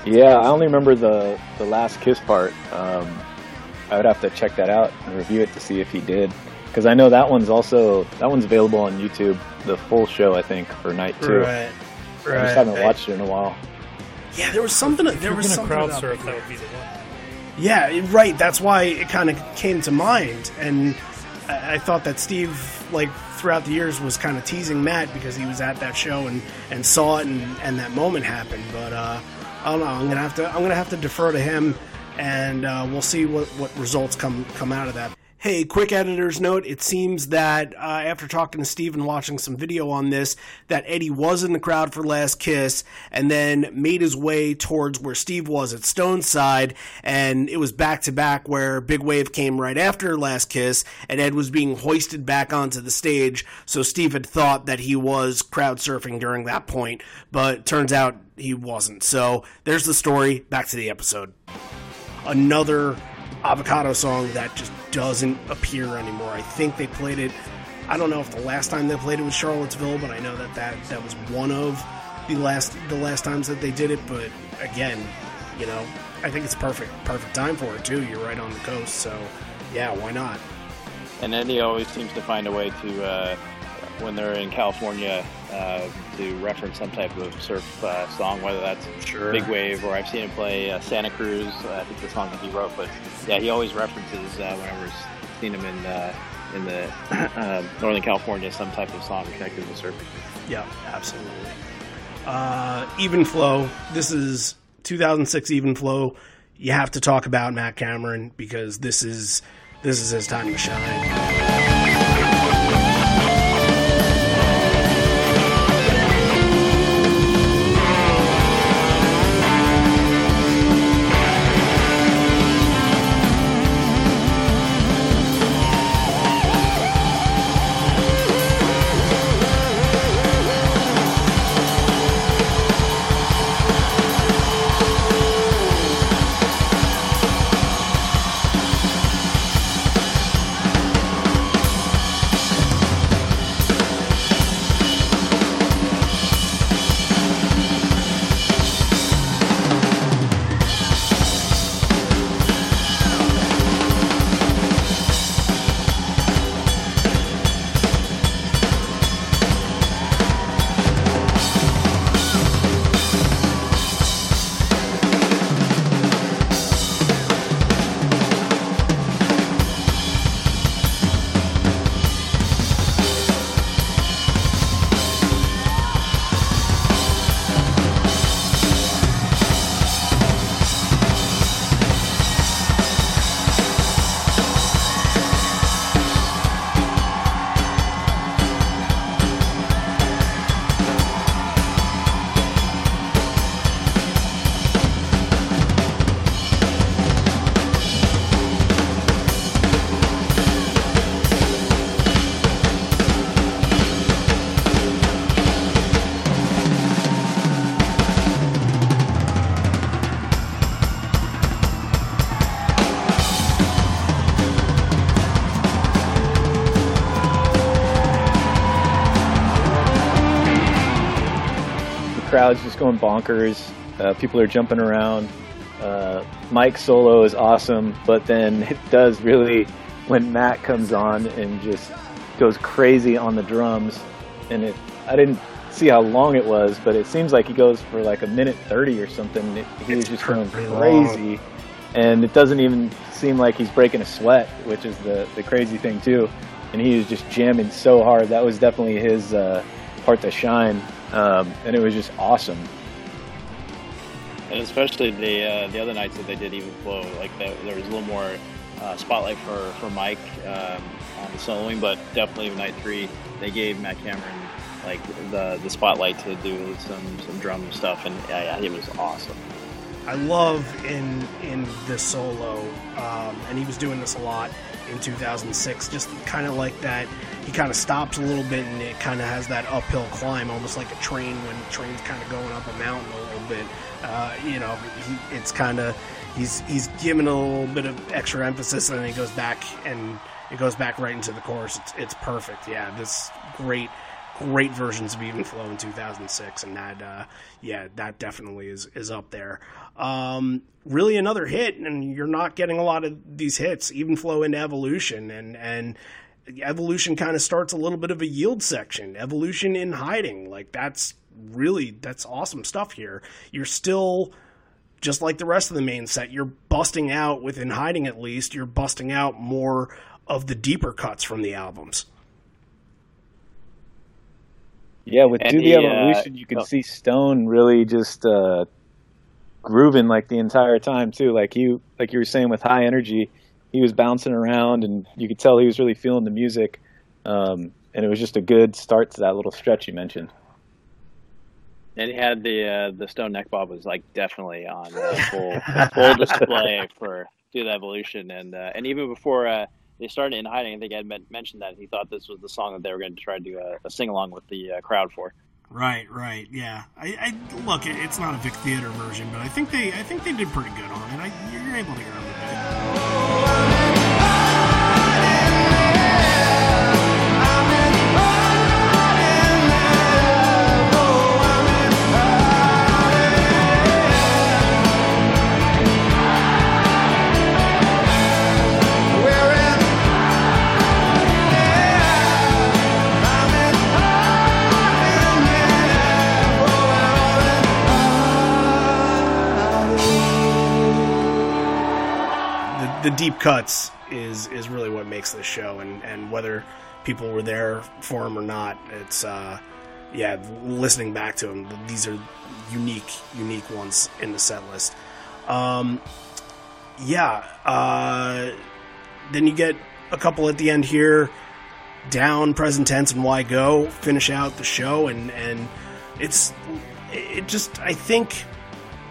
Yeah, I only remember the the last kiss part. Um, I would have to check that out and review it to see if he did, because I know that one's also that one's available on YouTube, the full show I think for night two. Right, right. I just haven't watched it in a while. Yeah, there was something. If there was something crowd surf. That would be the one. Yeah, right. That's why it kind of came to mind, and I, thought that Steve, like throughout the years, was kind of teasing Matt because he was at that show and, and saw it, and, and that moment happened. But uh, I don't know. I'm gonna have to. I'm gonna have to defer to him, and uh, we'll see what, what results come come out of that. Hey, quick editor's note. It seems that uh, after talking to Steve and watching some video on this, that Eddie was in the crowd for Last Kiss and then made his way towards where Steve was at Stone's side. And it was back to back where Big Wave came right after Last Kiss and Ed was being hoisted back onto the stage. So Steve had thought that he was crowd surfing during that point, but turns out he wasn't. So there's the story. Back to the episode. Another avocado song that just doesn't appear anymore. I think they played it. I don't know if the last time they played it was Charlottesville, but I know that that, that was one of the last the last times that they did it. But again, you know, I think it's perfect perfect time for it too. You're right on the coast, so yeah, why not? And Eddie always seems to find a way to uh, when they're in California uh, to reference some type of surf uh, song, whether that's sure. Big Wave or I've seen him play uh, Santa Cruz. Uh, I think the song that he wrote, but yeah, he always references uh, whenever he's seen him in uh, in the um, Northern California some type of song connected to surfing. Yeah, absolutely. even flow. This is 2006 even flow. You have to talk about Matt Cameron because this is this is his time to shine. Going bonkers. Uh, people are jumping around. Uh, Mike's solo is awesome, but then it does really when Matt comes on and just goes crazy on the drums. And it, I didn't see how long it was, but it seems like he goes for like a minute thirty or something. It, he was just going crazy, and it doesn't even seem like he's breaking a sweat, which is the the crazy thing too. And he was just jamming so hard. That was definitely his uh, part to shine um, and it was just awesome. And especially the uh, the other nights that they did even flow, like the, there was a little more uh, spotlight for for Mike um, on the soloing, but definitely night three they gave Matt Cameron like the the spotlight to do some some drum stuff, and yeah, it was awesome. I love in in this solo, um, and he was doing this a lot in 2006. Just kind of like that, he kind of stops a little bit, and it kind of has that uphill climb, almost like a train when train's kind of going up a mountain a little bit. Uh, you know, he, it's kind of he's he's given a little bit of extra emphasis, and then he goes back and it goes back right into the chorus. It's, it's perfect. Yeah, this great great versions of Even Flow in 2006, and that, uh, yeah, that definitely is is up there. Um, really, another hit, and you're not getting a lot of these hits. Even Flow into Evolution, and and Evolution kind of starts a little bit of a yield section. Evolution in hiding, like that's really that's awesome stuff here. You're still just like the rest of the main set, you're busting out within hiding at least, you're busting out more of the deeper cuts from the albums. Yeah, with Do the, Evolution, uh, you can oh. see Stone really just uh, grooving like the entire time too. Like you, like you were saying with high energy, he was bouncing around, and you could tell he was really feeling the music. Um, and it was just a good start to that little stretch you mentioned. And he had the uh, the stone neck bob was like definitely on uh, full full display for Do the Evolution, and uh, and even before uh, they started in hiding. I think Ed mentioned that he thought this was the song that they were going to try to do a, a sing along with the uh, crowd for. Right, right, yeah. I, I look, it, it's not a Vic Theater version, but I think they, I think they did pretty good on it. I, you're able to hear it. The deep cuts is is really what makes this show, and and whether people were there for them or not, it's uh, yeah, listening back to them, these are unique unique ones in the set list. Um, yeah, uh, then you get a couple at the end here, down present tense and why go finish out the show, and and it's it just I think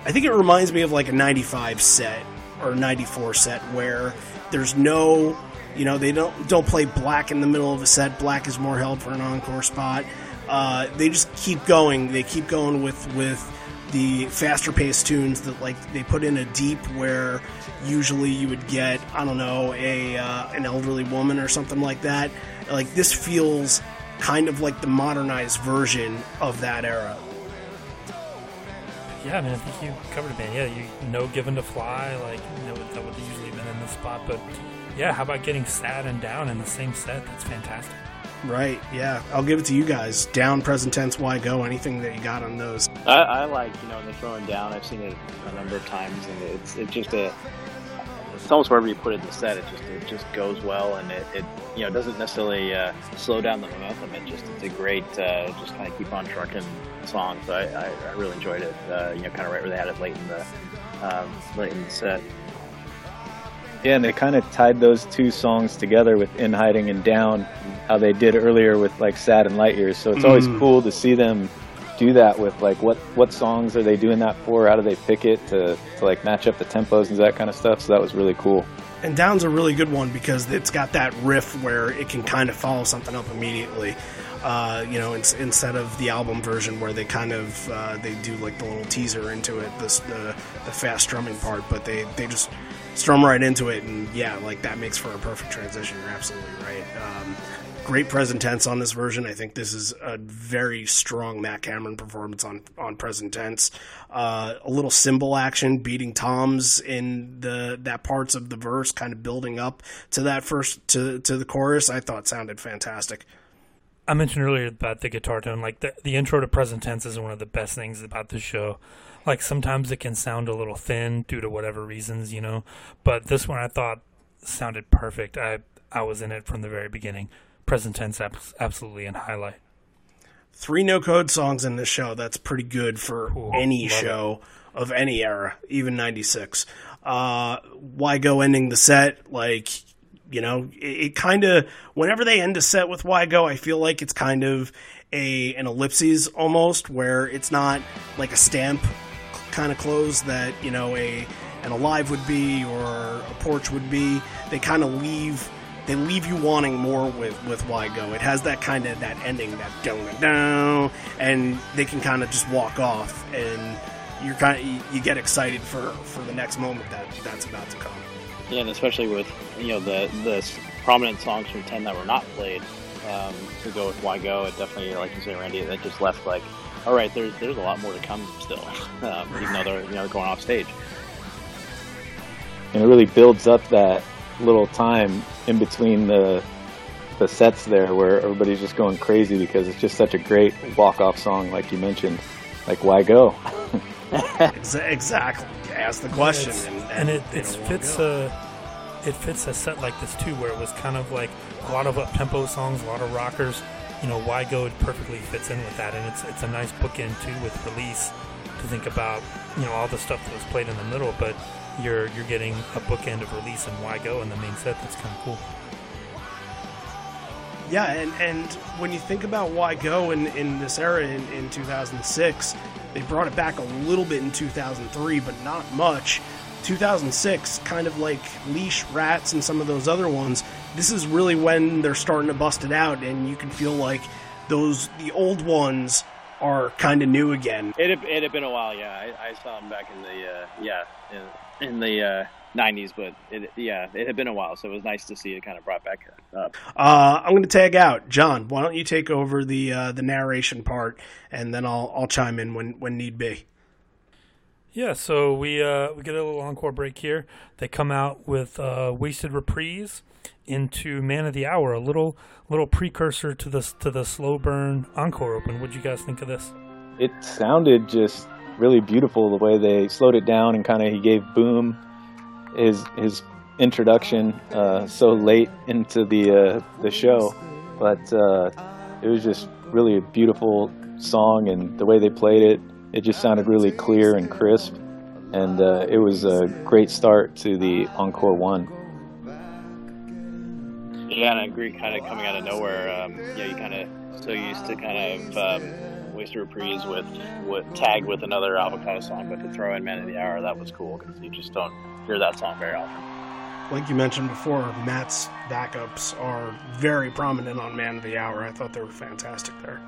I think it reminds me of like a '95 set or 94 set where there's no you know they don't don't play black in the middle of a set. Black is more held for an encore spot. Uh, they just keep going. They keep going with with the faster paced tunes that like they put in a deep where usually you would get i don't know a uh, an elderly woman or something like that. Like this feels kind of like the modernized version of that era yeah, I mean, I think you covered it, man. Yeah, you know, given to fly, like you know, that would usually been in this spot, but yeah, how about getting sad and down in the same set? That's fantastic. Right. Yeah, I'll give it to you guys. Down, present tense, why go? Anything that you got on those? I, I like you know when they're throwing down. I've seen it a number of times, and it's it's just a it's almost wherever you put it in the set, it just it just goes well, and it, it you know doesn't necessarily uh, slow down the momentum. It just it's a great uh, just kind of keep on trucking song. So I, I, I really enjoyed it. Uh, you know, kind of right where they had it late in the um, late in the set. Yeah, and they kind of tied those two songs together with In Hiding and Down, how they did earlier with like Sad and Light Years. So it's mm. always cool to see them do that with like what what songs are they doing that for? How do they pick it to, to like match up the tempos and that kind of stuff? So that was really cool. And Down's a really good one because it's got that riff where it can kind of follow something up immediately. Uh, you know, in, instead of the album version where they kind of uh, they do like the little teaser into it, the the fast strumming part, but they they just strum right into it, and yeah, like that makes for a perfect transition. You're absolutely right. Um, great present tense on this version. I think this is a very strong Matt Cameron performance on on present tense. Uh, a little cymbal action, beating toms in the that parts of the verse, kind of building up to that first to to the chorus. I thought sounded fantastic. I mentioned earlier about the guitar tone. Like the the intro to present tense is one of the best things about the show. Like sometimes it can sound a little thin due to whatever reasons, you know. But this one I thought sounded perfect. I I was in it from the very beginning present tense absolutely in highlight. Three no code songs in this show. That's pretty good for cool. any Love show it. of any era, even '96. Uh, why go ending the set like you know it, it kind of whenever they end a set with why go i feel like it's kind of a an ellipses almost where it's not like a stamp kind of close that you know a an alive would be or a porch would be. They kind of leave they leave you wanting more with with why go. It has that kind of that ending that going down, and they can kind of just walk off, and you're kind of you, you get excited for for the next moment that that's about to come. Yeah, and especially with you know the the prominent songs from Ten that were not played um, to go with Why Go. It definitely, like you say, Randy, that just left like, all right, there's there's a lot more to come still, um, even though they're you know going off stage. And it really builds up that little time in between the the sets there where everybody's just going crazy because it's just such a great walk off song, like you mentioned. Like, why go? exactly. Ask the question, and, and, it, it fits a it fits a set like this too, where it was kind of like a lot of up tempo songs, a lot of rockers. You know, why go perfectly fits in with that, and it's it's a nice bookend too with release to think about. You know, all the stuff that was played in the middle, but you're you're getting a bookend of release and why go in the main set. That's kind of cool. Yeah, and, and when you think about why go in, in this era in, in 2006, they brought it back a little bit in 2003, but not much. 2006, kind of like Leash, Rats, and some of those other ones, this is really when they're starting to bust it out, and you can feel like those the old ones are kind of new again. It had, it had been a while, yeah. I, I saw them back in the uh, yeah in, in the uh, 90s, but it, yeah, it had been a while, so it was nice to see it kind of brought back up. Uh, I'm going to tag out, John. Why don't you take over the uh, the narration part, and then I'll I'll chime in when when need be. Yeah, so we uh, we get a little encore break here. They come out with uh, "Wasted Reprise" into "Man of the Hour," a little little precursor to the to the slow burn encore open. What do you guys think of this? It sounded just really beautiful the way they slowed it down and kind of he gave Boom his his introduction uh, so late into the uh, the show, but uh, it was just really a beautiful song and the way they played it, it just sounded really clear and crisp, and uh, it was a great start to the encore one. Yeah, and I agree. Kind of coming out of nowhere. Um, yeah, you kind of so used to kind of. Um, Wasted Reprise with, with tag with another avocado song, but to throw in Man of the Hour, that was cool because you just don't hear that song very often. Like you mentioned before, Matt's backups are very prominent on Man of the Hour. I thought they were fantastic there.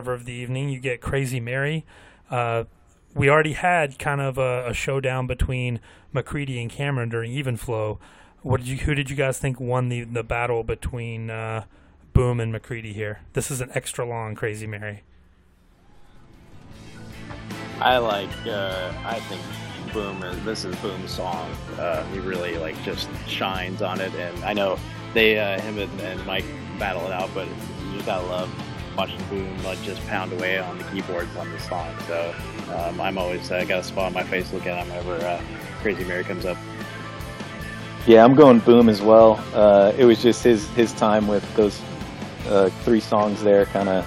Cover of the evening. You get Crazy Mary, uh, we already had kind of a, a showdown between McCready and Cameron during Even Flow. What did you? Who did you guys think won the the battle between uh, Boom and McCready here? This is an extra long Crazy Mary. I like. Uh, I think Boom. Is, this is Boom's song. Uh, he really like just shines on it, and I know they uh, him and, and Mike battle it out, but you just gotta love watching Boom like just pound away on the keyboards on this song. So um, I'm always uh, got a spot on my face looking at him whenever uh, Crazy Mary comes up. Yeah, I'm going Boom as well. Uh, it was just his his time with those uh, three songs there, kind of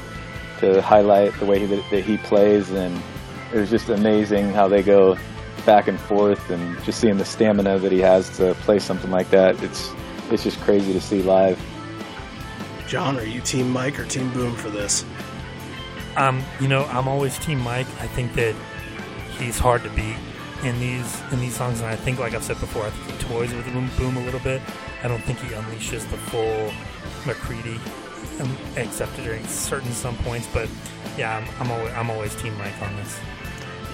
to highlight the way that, that he plays, and it was just amazing how they go back and forth, and just seeing the stamina that he has to play something like that. It's it's just crazy to see live. John, are you Team Mike or Team Boom for this? Um, you know, I'm always Team Mike. I think that he's hard to beat in these in these songs, and I think, like I've said before, I think he toys with Boom, Boom a little bit. I don't think he unleashes the full McCready, um, except during certain some points. But yeah, I'm, I'm always I'm always Team Mike on this.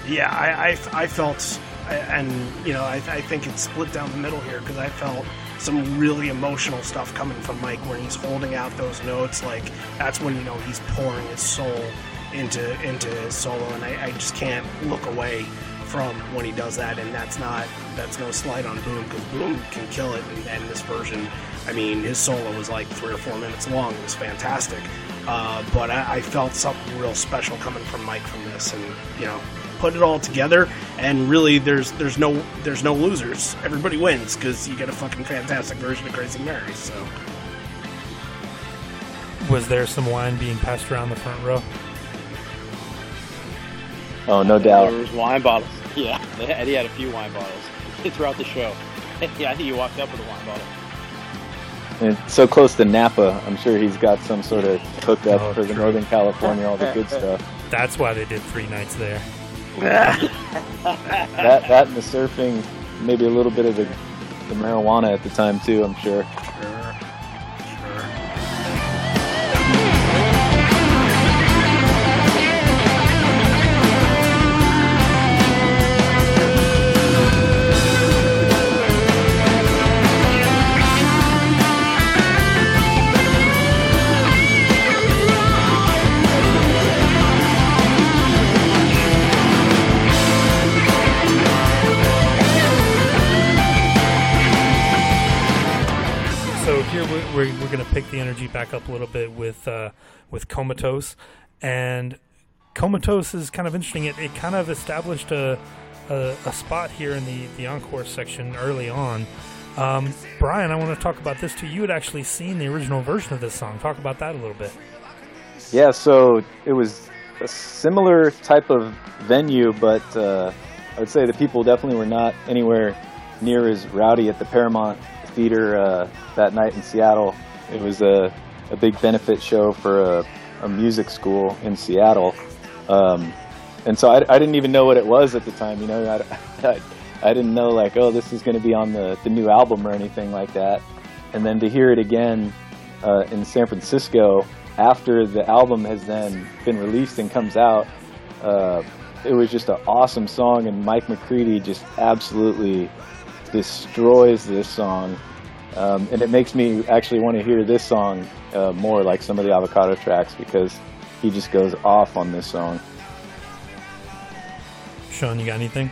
Yeah, I, I, I felt, and you know, I, I think it's split down the middle here because I felt some really emotional stuff coming from Mike when he's holding out those notes. Like that's when you know he's pouring his soul into into his solo, and I, I just can't look away from when he does that. And that's not that's no slight on Boom because Boom can kill it. And, and this version, I mean, his solo was like three or four minutes long. It was fantastic. Uh, but I, I felt something real special coming from Mike from this, and you know, put it all together, and really, there's there's no there's no losers. Everybody wins because you get a fucking fantastic version of Crazy Mary. So Was there some wine being passed around the front row? Oh, no doubt. There was wine bottles. Yeah, Eddie had a few wine bottles throughout the show. Yeah, I think he walked up with a wine bottle. And so close to Napa, I'm sure he's got some sort of hookup Oh, for the. Northern California, all the good stuff. That's why they did three nights there. That that and the surfing, maybe a little bit of the, the marijuana at the time too. I'm sure. sure, sure. Back up a little bit with uh, with comatose, and comatose is kind of interesting. It, it kind of established a, a a spot here in the the encore section early on. Um, Brian, I want to talk about this too. You had actually seen the original version of this song. Talk about that a little bit. Yeah, so it was a similar type of venue, but uh, I would say the people definitely were not anywhere near as rowdy at the Paramount Theater uh, that night in Seattle. It was a, a big benefit show for a, a music school in Seattle. Um, and so I, I didn't even know what it was at the time, you know. I, I, I didn't know, like, oh, this is going to be on the, the new album or anything like that. And then to hear it again uh, in San Francisco after the album has then been released and comes out, uh, it was just an awesome song, and Mike McCready just absolutely destroys this song. Um, and it makes me actually want to hear this song uh, more like some of the avocado tracks because he just goes off on this song. Sean, you got anything?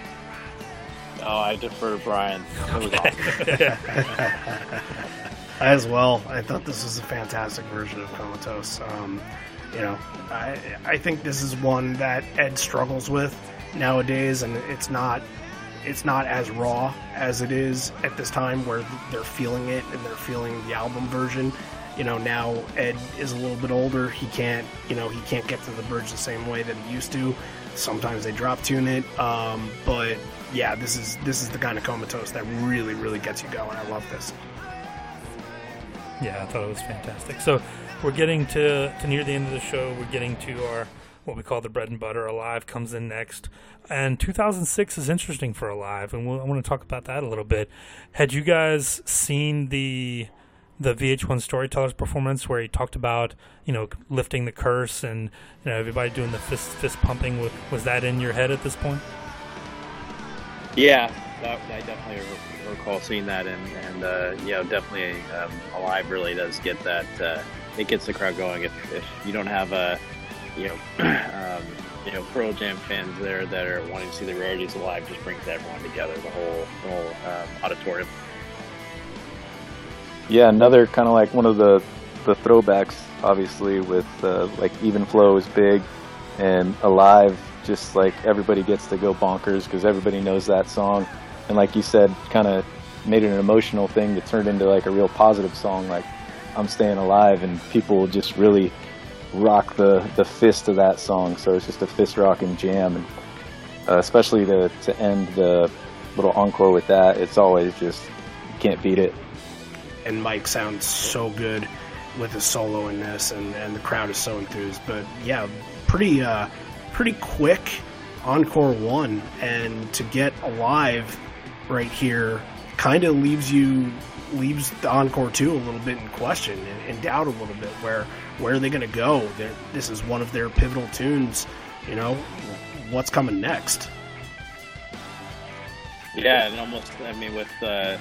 Oh, I defer to Brian. It was awesome. as well. I thought this was a fantastic version of Comatose. Um, you know, I I think this is one that Ed struggles with nowadays, and it's not it's not as raw as it is at this time where they're feeling it and they're feeling the album version. You know, now Ed is a little bit older. He can't, you know, he can't get to the bridge the same way that he used to. Sometimes they drop tune it, um, but yeah, this is this is the kind of comatose that really, really gets you going. I love this. Yeah, I thought it was fantastic. So we're getting to, to near the end of the show. We're getting to our what we call the bread and butter. Alive comes in next, and 2006 is interesting for Alive, and we'll, I want to talk about that a little bit. Had you guys seen the the VH1 Storytellers performance where he talked about you know lifting the curse and you know everybody doing the fist fist pumping. Was, that in your head at this point? Yeah, that, I definitely recall seeing that, and and uh, you know definitely um, Alive really does get that. Uh, it gets the crowd going. If, if you don't have a you know um, you know Pearl Jam fans there that are wanting to see the rarities alive, just brings everyone together, the whole the whole um, auditorium. Yeah, another kind of like one of the the throwbacks, obviously with uh, like Even Flow is big, and Alive, just like everybody gets to go bonkers because everybody knows that song, and like you said, kind of made it an emotional thing that turned into like a real positive song, like I'm Staying Alive, and people just really rock the the fist of that song. So it's just a fist rocking jam, and uh, especially to to end the little encore with that, it's always just can't beat it and Mike sounds so good with his solo in this, and, and the crowd is so enthused. But yeah, pretty uh, pretty quick encore one, and to get alive right here kind of leaves you leaves the encore two a little bit in question and in doubt a little bit. Where where are they going to go? They're, this is one of their pivotal tunes. You know, what's coming next? Yeah, and almost I mean with. Uh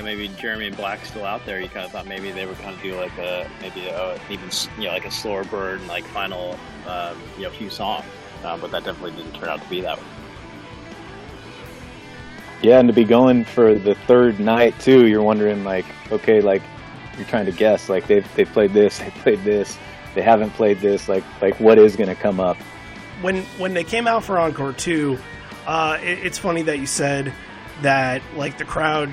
know, maybe Jeremy and Black still out there, you kind of thought maybe they were kind of do like a maybe a, even you know like a slower burn like final um, you know few songs, uh, but that definitely didn't turn out to be that. Yeah, and to be going for the third night too, you're wondering like, okay, like you're trying to guess, like they've they've played this, they played this, they haven't played this, like like what is going to come up? When when they came out for encore two, uh, it, it's funny that you said that like the crowd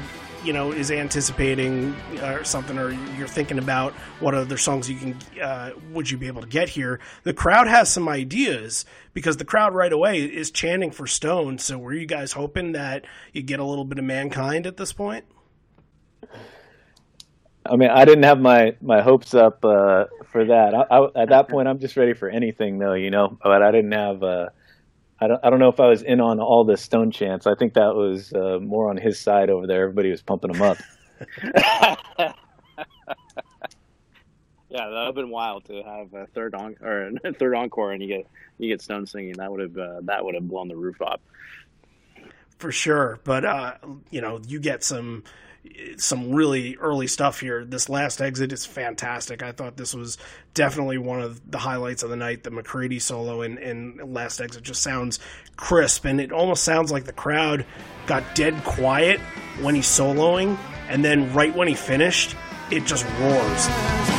you know is anticipating or uh, something, or you're thinking about what other songs you can uh, would you be able to get here. The crowd has some ideas because the crowd right away is chanting for Stone. So were you guys hoping that you get a little bit of Mankind at this point? I mean, I didn't have my my hopes up uh, for that. I, I, at that point, I'm just ready for anything, though, you know. But I didn't have. Uh, I don't, I don't know if I was in on all the Stone chants. I think that was uh, more on his side over there. Everybody was pumping him up. yeah, that would have been wild to have a third on or a third encore, and you get you get Stone singing. That would have uh, that would have blown the roof off. For sure, but uh, you know, you get some some really early stuff here. This last exit is fantastic. I thought this was definitely one of the highlights of the night. The McCready solo in, in last exit just sounds crisp, and it almost sounds like the crowd got dead quiet when he's soloing, and then right when he finished, it just roars.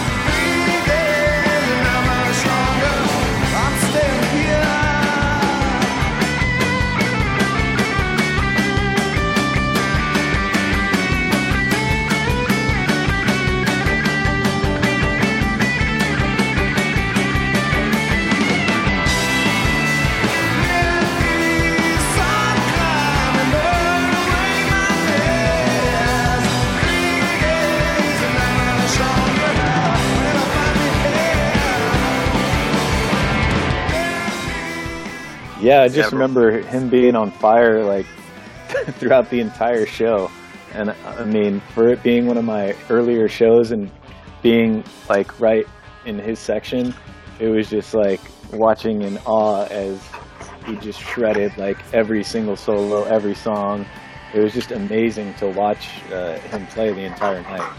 Yeah, I just remember him being on fire like throughout the entire show. And I mean, for it being one of my earlier shows and being like right in his section, it was just like watching in awe as he just shredded like every single solo, every song. It was just amazing to watch uh, him play the entire night.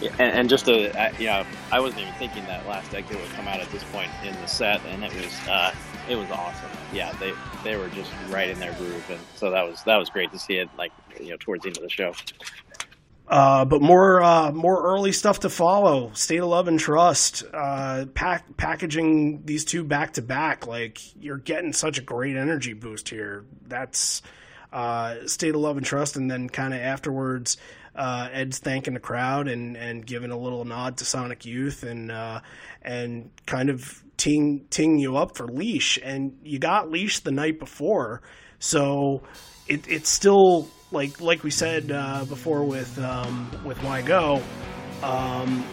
Yeah, and, and, just to, uh, you I wasn't even thinking that last exit would come out at this point in the set, and it was, uh, it was awesome. Yeah, they they were just right in their groove, and so that was that was great to see it like you know towards the end of the show. Uh, but more uh, more early stuff to follow. State of Love and Trust. Uh, pack, packaging these two back to back, like you're getting such a great energy boost here. That's uh, State of Love and Trust, and then kind of afterwards, uh, Ed's thanking the crowd and, and giving a little nod to Sonic Youth and uh, and kind of ting ting you up for leash, and you got leash the night before, so it, it's still like like we said uh, before with um, with Why Go. Um,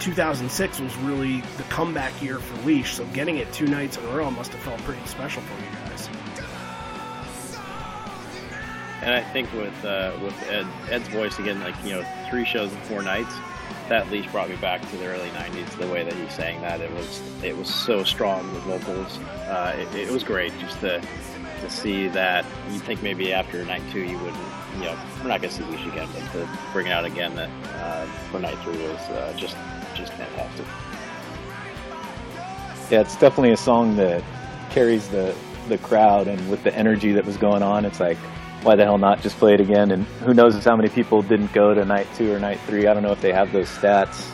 2006 was really the comeback year for Leash, so getting it two nights in a row must have felt pretty special for you guys. and I think with uh, with Ed, Ed's voice again, like you know, three shows in four nights, that leash brought me back to the early '90s. The way that he sang that, it was it was so strong. The vocals, uh, it, it was great just to to see that. You think maybe after night two you wouldn't, you know, we're not gonna see leash again, but to bring it out again that uh, for night three was uh, just just fantastic. Yeah, it's definitely a song that carries the the crowd, and with the energy that was going on, it's like, why the hell not just play it again? And who knows how many people didn't go to night two or night three? I don't know if they have those stats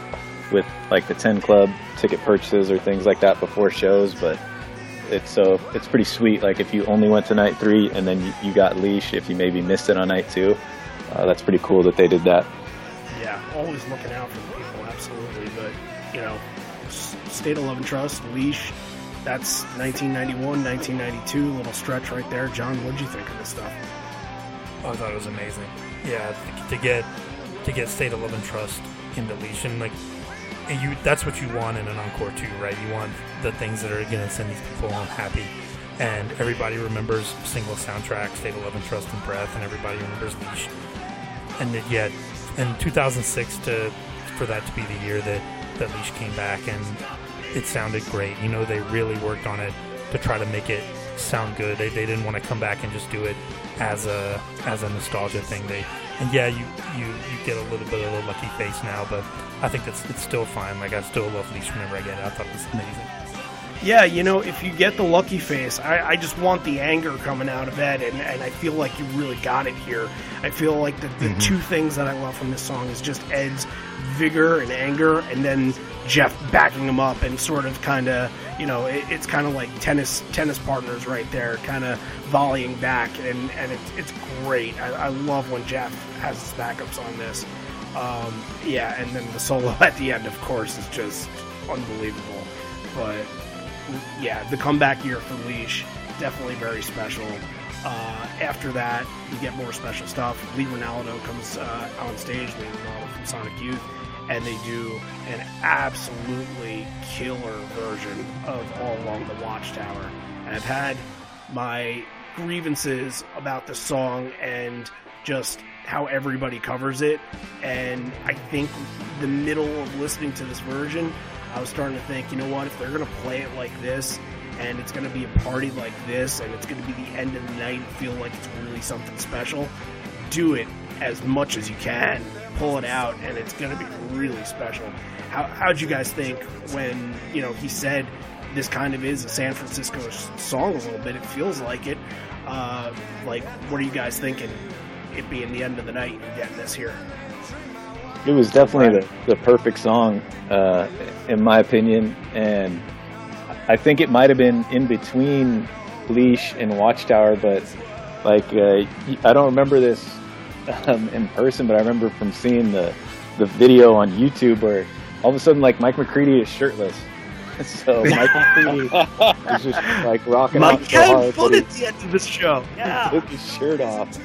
with like the Ten Club ticket purchases or things like that before shows, but it's so it's pretty sweet. Like if you only went to night three and then you, you got leash, if you maybe missed it on night two, uh, that's pretty cool that they did that. Yeah, always looking out for the people, absolutely. But you know, State of Love and Trust, Leash. That's 1991, 1992, little stretch right there. John, what'd you think of this stuff? I thought it was amazing. Yeah, to get to get State of Love and Trust in deletion, like you that's what you want in an encore too, right? You want the things that are gonna send these people home happy. And everybody remembers single soundtrack, State of Love and Trust and Breath, and everybody remembers Leash. And yet, in 2006, to for that to be the year that that Leash came back, and it sounded great. You know, they really worked on it to try to make it sound good. They, they didn't want to come back and just do it as a as a nostalgia thing. They and yeah, you you you get a little bit of a lucky face now, but I think that's it's still fine. Like I still love Leash whenever I get it. I thought it was amazing. Yeah, you know, if you get the lucky face, I, I just want the anger coming out of Ed, and, and I feel like you really got it here. I feel like the, the mm-hmm. two things that I love from this song is just Ed's vigor and anger, and then Jeff backing him up and sort of kind of, you know, it, it's kind of like tennis tennis partners right there, kind of volleying back, and, and it, it's great. I, I love when Jeff has his backups on this. Um, yeah, and then the solo at the end, of course, is just unbelievable. But yeah, the comeback year for Leash definitely very special. Uh, after that, you get more special stuff. Lee Ranaldo comes uh, on stage, Lee Ranaldo from Sonic Youth, and they do an absolutely killer version of All Along the Watchtower. And I've had my grievances about the song and just how everybody covers it. And I think the middle of listening to this version, I was starting to think, you know what, if they're going to play it like this, and it's going to be a party like this, and it's going to be the end of the night and feel like it's really something special, do it as much as you can. Pull it out, and it's going to be really special. How, how'd you guys think when, you know, he said this kind of is a San Francisco song a little bit? It feels like it. Uh, like, what are you guys thinking? It being the end of the night and getting this here. It was definitely the, the perfect song, uh, in my opinion, and I think it might have been in between Leash and Watchtower, but like uh, I don't remember this um, in person, but I remember from seeing the the video on YouTube where all of a sudden like Mike McCready is shirtless. So Mike McCready is just like rocking out so hard. he- at the end of the show. Yeah. took his shirt off.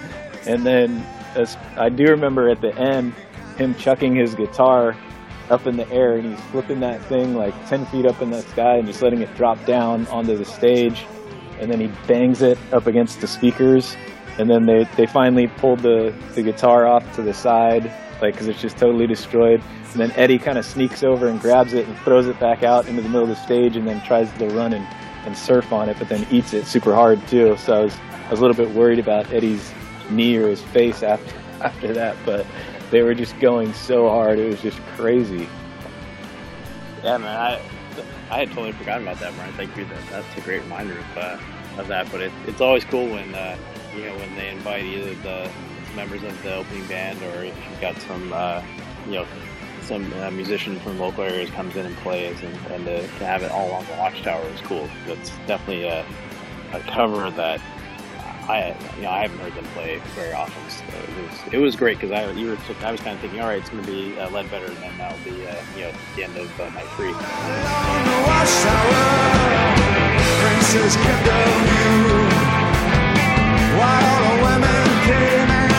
And then as, I do remember at the end him chucking his guitar up in the air and he's flipping that thing like 10 feet up in the sky and just letting it drop down onto the stage. And then he bangs it up against the speakers. And then they, they finally pulled the, the guitar off to the side, like, because it's just totally destroyed. And then Eddie kind of sneaks over and grabs it and throws it back out into the middle of the stage and then tries to run and, and surf on it, but then eats it super hard too. So I was, I was a little bit worried about Eddie's knee or his face after, after that, but they were just going so hard. It was just crazy. Yeah, man, I I had totally forgotten about that, Brian. Thank you. That that's a great reminder of, uh, of that. But it, it's always cool when uh, you know when they invite either the members of the opening band or if you've got some uh, you know some uh, musician from local areas comes in and plays, and, and to, to have it All Along the Watchtower is cool. That's definitely a, a cover that I you know I haven't heard them play very often. So it was it was great because I you were I was kind of thinking, all right, it's going to be uh, Ledbetter, and then that'll be uh, you know the end of uh, three. While the women came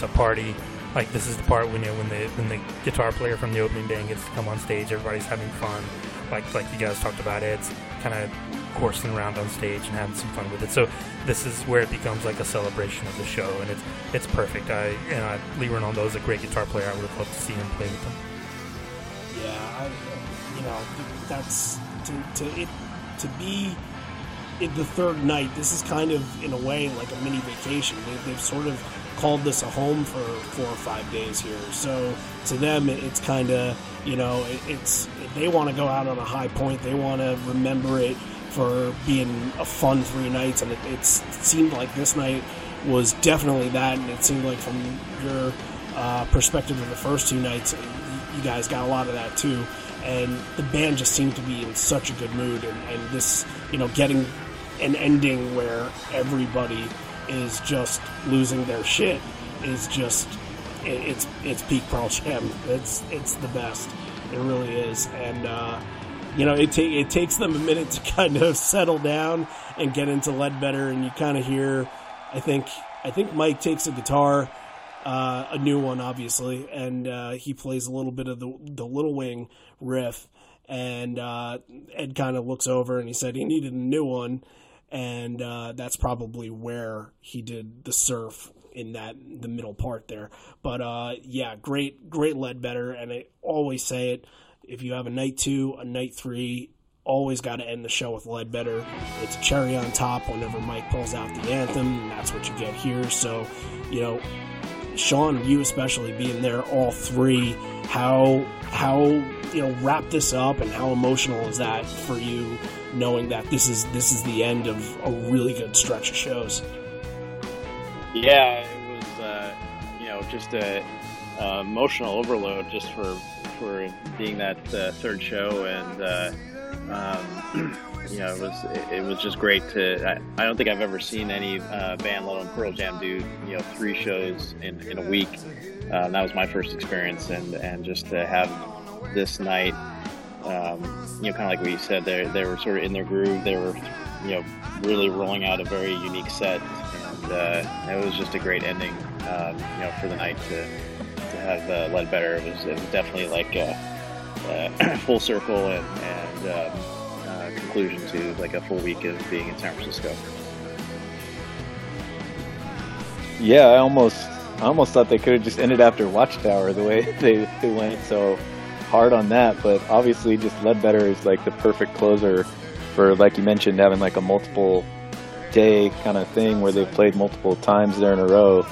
it's, it's a party. Like this is the part when you know, when the when the guitar player from the opening band gets to come on stage, everybody's having fun. Like like you guys talked about, Ed's kind of coursing around on stage and having some fun with it. So this is where it becomes like a celebration of the show, and it's it's perfect. I and I, Lee Ranaldo is a great guitar player. I would have loved to see him play with them. Yeah, I, you know, that's to to it to be in the third night. This is kind of in a way like a mini vacation. They, they've sort of called this a home for four or five days here. So to them, it's kind of you know, it's they want to go out on a high point. They want to remember it for being a fun three nights, and it, it's, it seemed like this night was definitely that. And it seemed like from your uh, perspective of the first two nights, you guys got a lot of that too. And the band just seemed to be in such a good mood, and, and this, you know, getting an ending where everybody is just losing their shit is just it, it's it's peak Pearl Jam. It's it's the best. It really is, and uh, you know it ta- it takes them a minute to kind of settle down and get into Ledbetter, and you kind of hear. I think I think Mike takes a guitar, uh, a new one, obviously, and uh, he plays a little bit of the the Little Wing riff, and uh, Ed kind of looks over and he said he needed a new one, and uh, that's probably where he did the surf in that the middle part there. But uh, yeah, great, great Ledbetter, and I always say it: if you have a night two, a night three, always got to end the show with Ledbetter. It's a cherry on top whenever Mike pulls out the anthem, and that's what you get here. So, you know, Sean, you especially being there, all three, how how you know wrap this up and how emotional is that for you, knowing that this is this is the end of a really good stretch of shows. Yeah, it was uh, you know just a emotional overload just for for being that uh, third show, and uh, um, you know it was it, it was just great to. I, I don't think I've ever seen any uh, band, let alone Pearl Jam, do you know three shows in, in a week. Uh, that was my first experience, and and just to have this night, um, you know, kind of like we said, they they were sort of in their groove. They were you know really rolling out a very unique set and uh, it was just a great ending, um, you know, for the night to to have uh, Ledbetter. It was, it was definitely like a, a full circle and, and um, uh, conclusion to like a full week of being in San Francisco. Yeah, I almost, I almost thought they could have just ended after Watchtower the way they, they went so hard on that. But obviously, just Ledbetter is like the perfect closer for, like you mentioned, having like a multiple day kind of thing where they've played multiple times there in a row.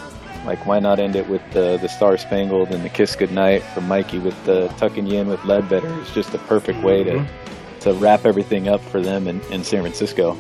Like, why not end it with the the Star Spangled and the Kiss Goodnight from Mikey with the tucking you in with Ledbetter? It's just the perfect way to to wrap everything up for them in, in San Francisco.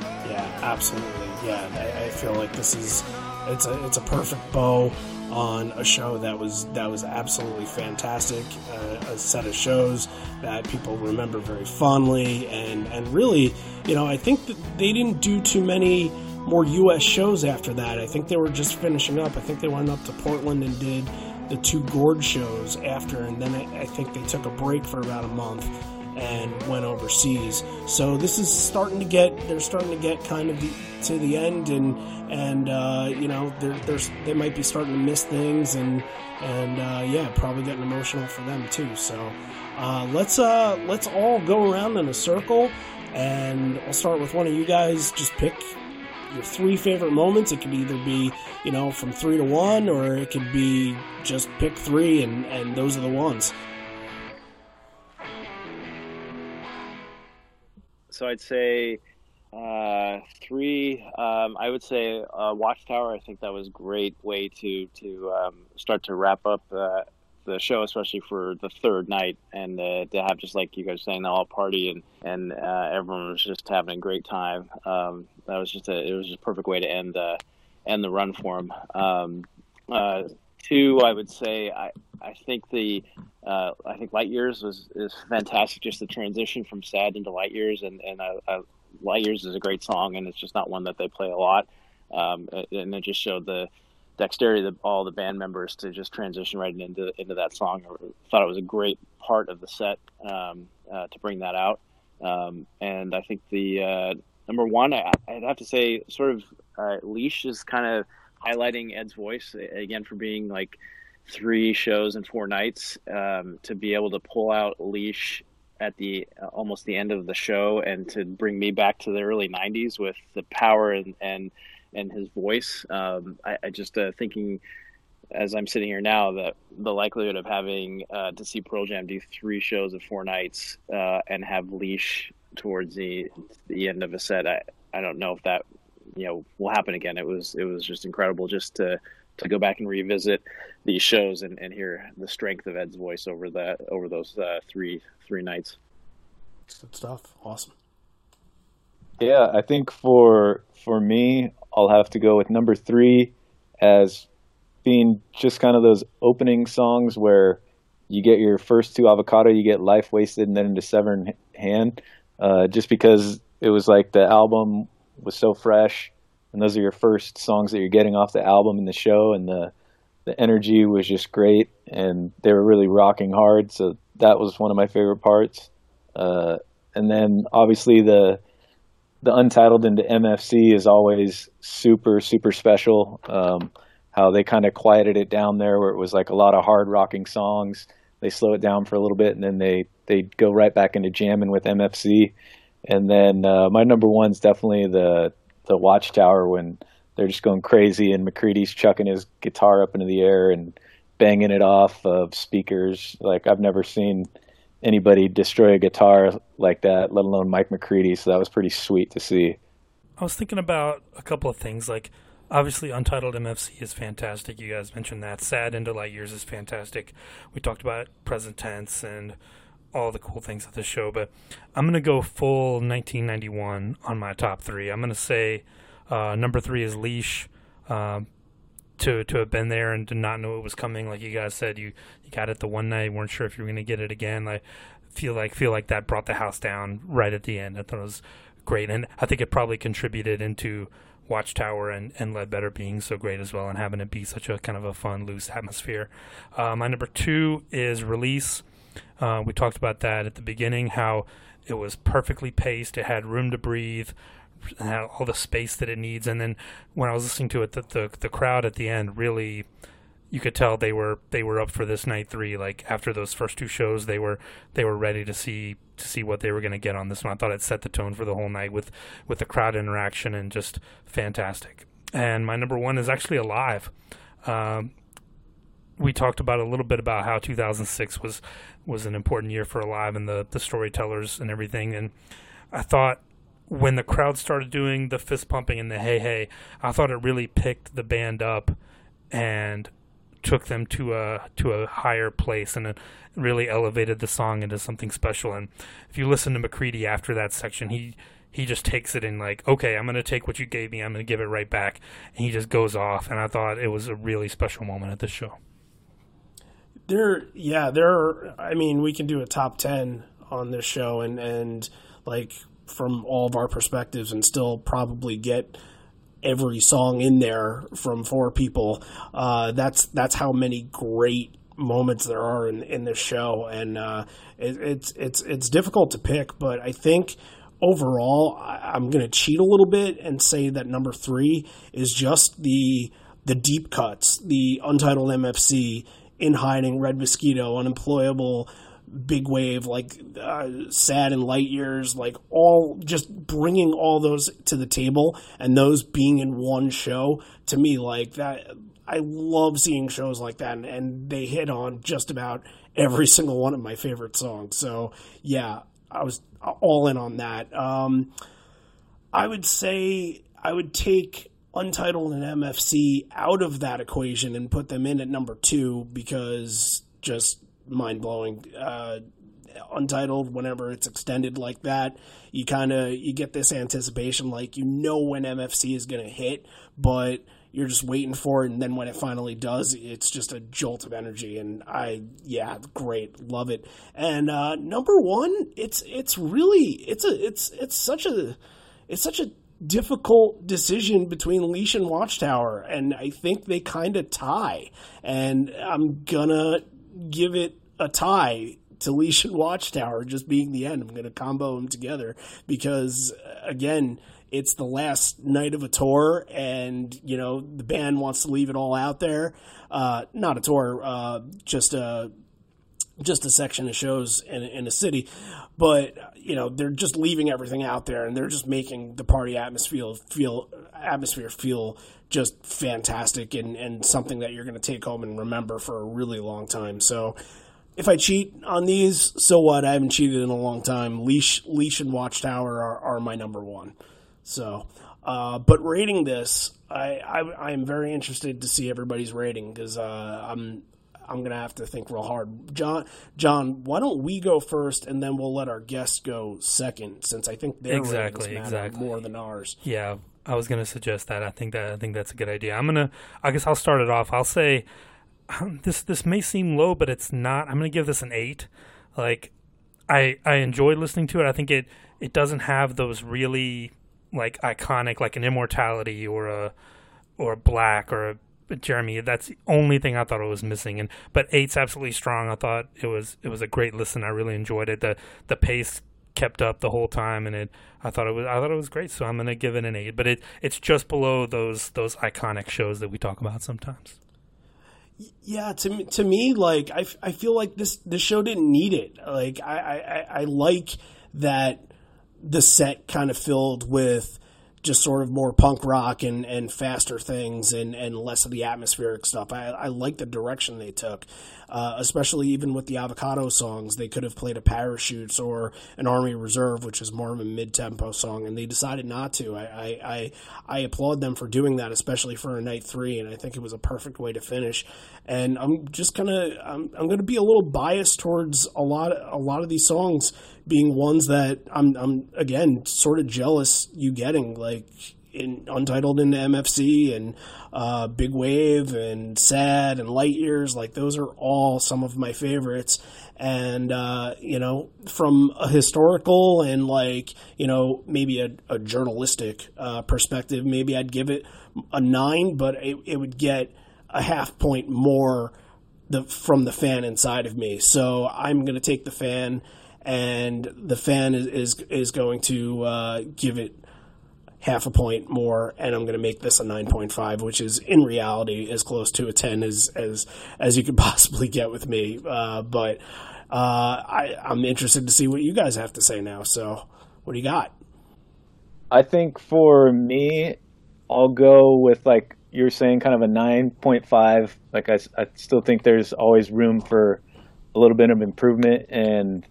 Yeah, absolutely. Yeah, I, I feel like this is it's a it's a perfect bow on a show that was that was absolutely fantastic. Uh, a set of shows that people remember very fondly, and and really, you know, I think that they didn't do too many more U.S. shows after that. I think they were just finishing up. I think they went up to Portland and did the two Gorge shows after, and then I, I think they took a break for about a month and went overseas. So this is starting to get they're starting to get kind of the, to the end, and and uh, you know they're, they might be starting to miss things, and and uh, yeah, probably getting emotional for them too. So uh, let's uh let's all go around in a circle, and I'll start with one of you guys. Just pick your three favorite moments. It could either be, you know, from three to one, or it could be just pick three, and, and those are the ones. So I'd say uh, three. Um, I would say uh, Watchtower. I think that was a great way to to um, start to wrap up uh, the show, especially for the third night, and uh, to have just like you guys saying the all party and and uh, everyone was just having a great time. Um, that was just a it was just a perfect way to end uh, end the run for them. Um, uh, two, I would say I I think the uh, I think Light Years was is fantastic. Just the transition from Sad into Light Years, and and I, I, Light Years is a great song, and it's just not one that they play a lot. Um, and it just showed the dexterity of all the band members to just transition right into into that song. I thought it was a great part of the set um, uh, to bring that out. Um, and I think the uh, number one, I, I'd have to say, sort of uh, Leash is kind of highlighting Ed's voice again for being like three shows and four nights um, to be able to pull out Leash at the uh, almost the end of the show and to bring me back to the early 90s with the power and and, and his voice. Um, I, I, just uh, thinking as i'm sitting here now that the likelihood of having uh, to see pearl jam do three shows of four nights uh, and have leash towards the the end of a set i i don't know if that you know will happen again. It was it was just incredible just to to go back and revisit these shows and, and hear the strength of Ed's voice over the over those uh, three three nights. Good stuff. Awesome. Yeah, I think for for me, I'll have to go with number three as being just kind of those opening songs where you get your first two avocado, you get life wasted, and then into Severed Hand. Uh, just because it was like the album was so fresh and those are your first songs that you're getting off the album and the show and the the energy was just great and they were really rocking hard so that was one of my favorite parts. Uh, and then obviously the the untitled into mfc is always super super special um, how they kind of quieted it down there where it was like a lot of hard rocking songs. They slow it down for a little bit and then they they go right back into jamming with mfc and then uh, my number one's definitely the the watchtower when they're just going crazy and McCready's chucking his guitar up into the air and banging it off of speakers. Like I've never seen anybody destroy a guitar like that, let alone Mike McCready. So that was pretty sweet to see. I was thinking about a couple of things. Like obviously, Untitled MFC is fantastic. You guys mentioned that. Sad into Light Years is fantastic. We talked about present tense and all the cool things of the show, but I'm gonna go full 1991 on my top three. I'm gonna say uh, number three is Leash. Um, to to have been there and to not know it was coming, like you guys said, you you got it the one night, weren't sure if you were gonna get it again. I feel like feel like that brought the house down right at the end. I thought it was great, and I think it probably contributed into Watchtower and, and Ledbetter being so great as well and having it be such a kind of a fun, loose atmosphere. Uh, my number two is Release. Uh, we talked about that at the beginning, how it was perfectly paced. It had room to breathe, had all the space that it needs. And then when I was listening to it, the, the the crowd at the end really, you could tell they were they were up for this night three. Like after those first two shows, they were they were ready to see to see what they were going to get on this one. I thought it set the tone for the whole night with with the crowd interaction and just fantastic. And my number one is actually alive. Um, we talked about a little bit about how 2006 was was an important year for Alive and the the storytellers and everything. And I thought when the crowd started doing the fist pumping and the hey hey, I thought it really picked the band up and took them to a to a higher place and it really elevated the song into something special. And if you listen to McCready after that section, he he just takes it in like, okay, I'm gonna take what you gave me, I'm gonna give it right back, and he just goes off. And I thought it was a really special moment at this show there yeah there i mean we can do a top 10 on this show and and like from all of our perspectives and still probably get every song in there from four people. Uh, that's that's how many great moments there are in, in this show. And uh, it, it's it's it's difficult to pick but i think overall I, i'm going to cheat a little bit and say that number three is just the the deep cuts the untitled mfc in hiding, Red Mosquito, Unemployable, Big Wave, like uh, Sad and Light Years, like all just bringing all those to the table and those being in one show to me, like that. I love seeing shows like that, and, and they hit on just about every single one of my favorite songs. So yeah, I was all in on that. Um, I would say I would take Untitled and MFC out of that equation and put them in at number two because just mind blowing. Uh, Untitled, whenever it's extended like that, you kind of you get this anticipation, like you know when MFC is going to hit, but you're just waiting for it, and then when it finally does, it's just a jolt of energy. And I, yeah, great, love it. And uh, number one, it's it's really it's a it's it's such a it's such a difficult decision between Leash and Watchtower, and I think they kind of tie. And I'm gonna give it a tie to Leash and Watchtower just being the end. I'm gonna combo them together because again, it's the last night of a tour, and you know the band wants to leave it all out there. Uh, not a tour, uh, just a just a section of shows in, in a city, but you know they're just leaving everything out there, and they're just making the party atmosphere feel atmosphere feel just fantastic and, and something that you're going to take home and remember for a really long time. So if I cheat on these, so what? I haven't cheated in a long time. Leash, Leash, and Watchtower are, are my number one. So, uh, but rating this, I, I I'm very interested to see everybody's rating because uh, I'm I'm gonna have to think real hard. John, John, why don't we go first and then we'll let our guests go second, since I think their Exactly, ratings matter exactly. more than ours. Yeah, I was gonna suggest that. I think that I think that's a good idea. I'm gonna. I guess I'll start it off. I'll say um, this. This may seem low, but it's not. I'm gonna give this an eight. Like, I I enjoyed listening to it. I think it it doesn't have those really like iconic like an immortality or a or a black or a Jeremy. That's the only thing I thought it was missing. And but eight's absolutely strong. I thought it was it was a great listen. I really enjoyed it. The the pace kept up the whole time, and it I thought it was I thought it was great. So I'm gonna give it an eight. But it it's just below those those iconic shows that we talk about sometimes. Yeah, to me, to me, like I, I feel like this the show didn't need it. Like I, I- I like that the set kind of filled with just sort of more punk rock and, and faster things and, and less of the atmospheric stuff. I, I like the direction they took, uh, especially even with the avocado songs. They could have played a parachutes or an army reserve, which is more of a mid tempo song, and they decided not to. I, I, I, I applaud them for doing that, especially for a night three, and I think it was a perfect way to finish. And I'm just gonna I'm, I'm gonna be a little biased towards a lot a lot of these songs being ones that I'm I'm again sort of jealous you getting like in Untitled into MFC and uh, Big Wave and Sad and Light Years like those are all some of my favorites and uh, you know from a historical and like you know maybe a, a journalistic uh, perspective maybe I'd give it a nine but it, it would get a half point more the from the fan inside of me. So I'm going to take the fan, and the fan is is, is going to uh, give it half a point more, and I'm going to make this a 9.5, which is in reality as close to a 10 as as as you could possibly get with me. Uh, but uh, I, I'm interested to see what you guys have to say now. So what do you got? I think for me, I'll go with like you're saying, kind of a 9.5. Like I, I still think there's always room for a little bit of improvement, and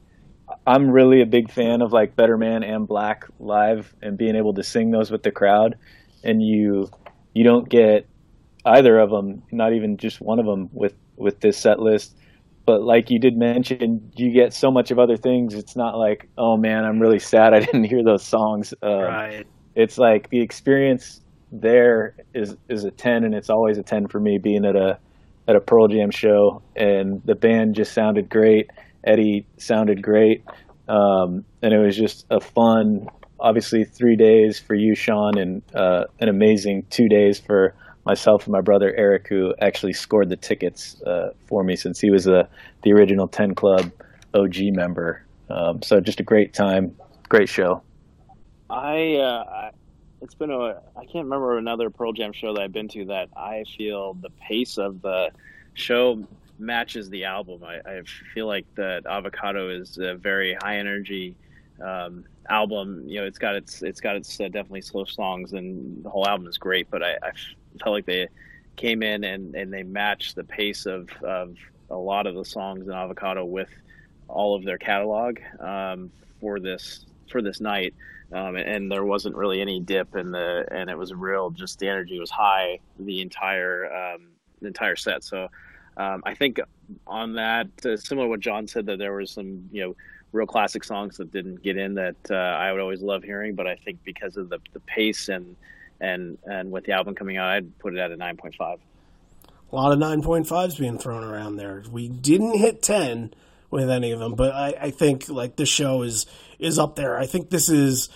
I'm really a big fan of like Better Man and Black live and being able to sing those with the crowd. And you you don't get either of them, not even just one of them with with this set list. But like you did mention, you get so much of other things. It's not like, oh man, I'm really sad I didn't hear those songs. Um, Right. it's like the experience there is is a 10 and it's always a 10 for me being at a at a Pearl Jam show and the band just sounded great Eddie sounded great. Um, and it was just a fun obviously three days for you Sean and uh, an amazing two days for myself and my brother Eric who actually scored the tickets uh, for me since he was the the original 10 club OG member. Um, so just a great time. Great show. I, uh, I it's been a I can't remember another Pearl Jam show that I've been to that I feel the pace of the show matches the album. I, I feel like that Avocado is a very high energy um, album. You know, it's got its it's got its uh, definitely slow songs, and the whole album is great. But I, I felt like they came in and, and they matched the pace of, of a lot of the songs in Avocado with all of their catalog um, for this for this night um, and there wasn't really any dip in the and it was real just the energy was high the entire um, the entire set so um, I think on that uh, similar to what John said that there was some you know real classic songs that didn't get in that uh, I would always love hearing but I think because of the, the pace and and and with the album coming out I'd put it at a 9.5 A lot of 9.5s being thrown around there. We didn't hit 10 with any of them, but I, I think like this show is is up there. I think this is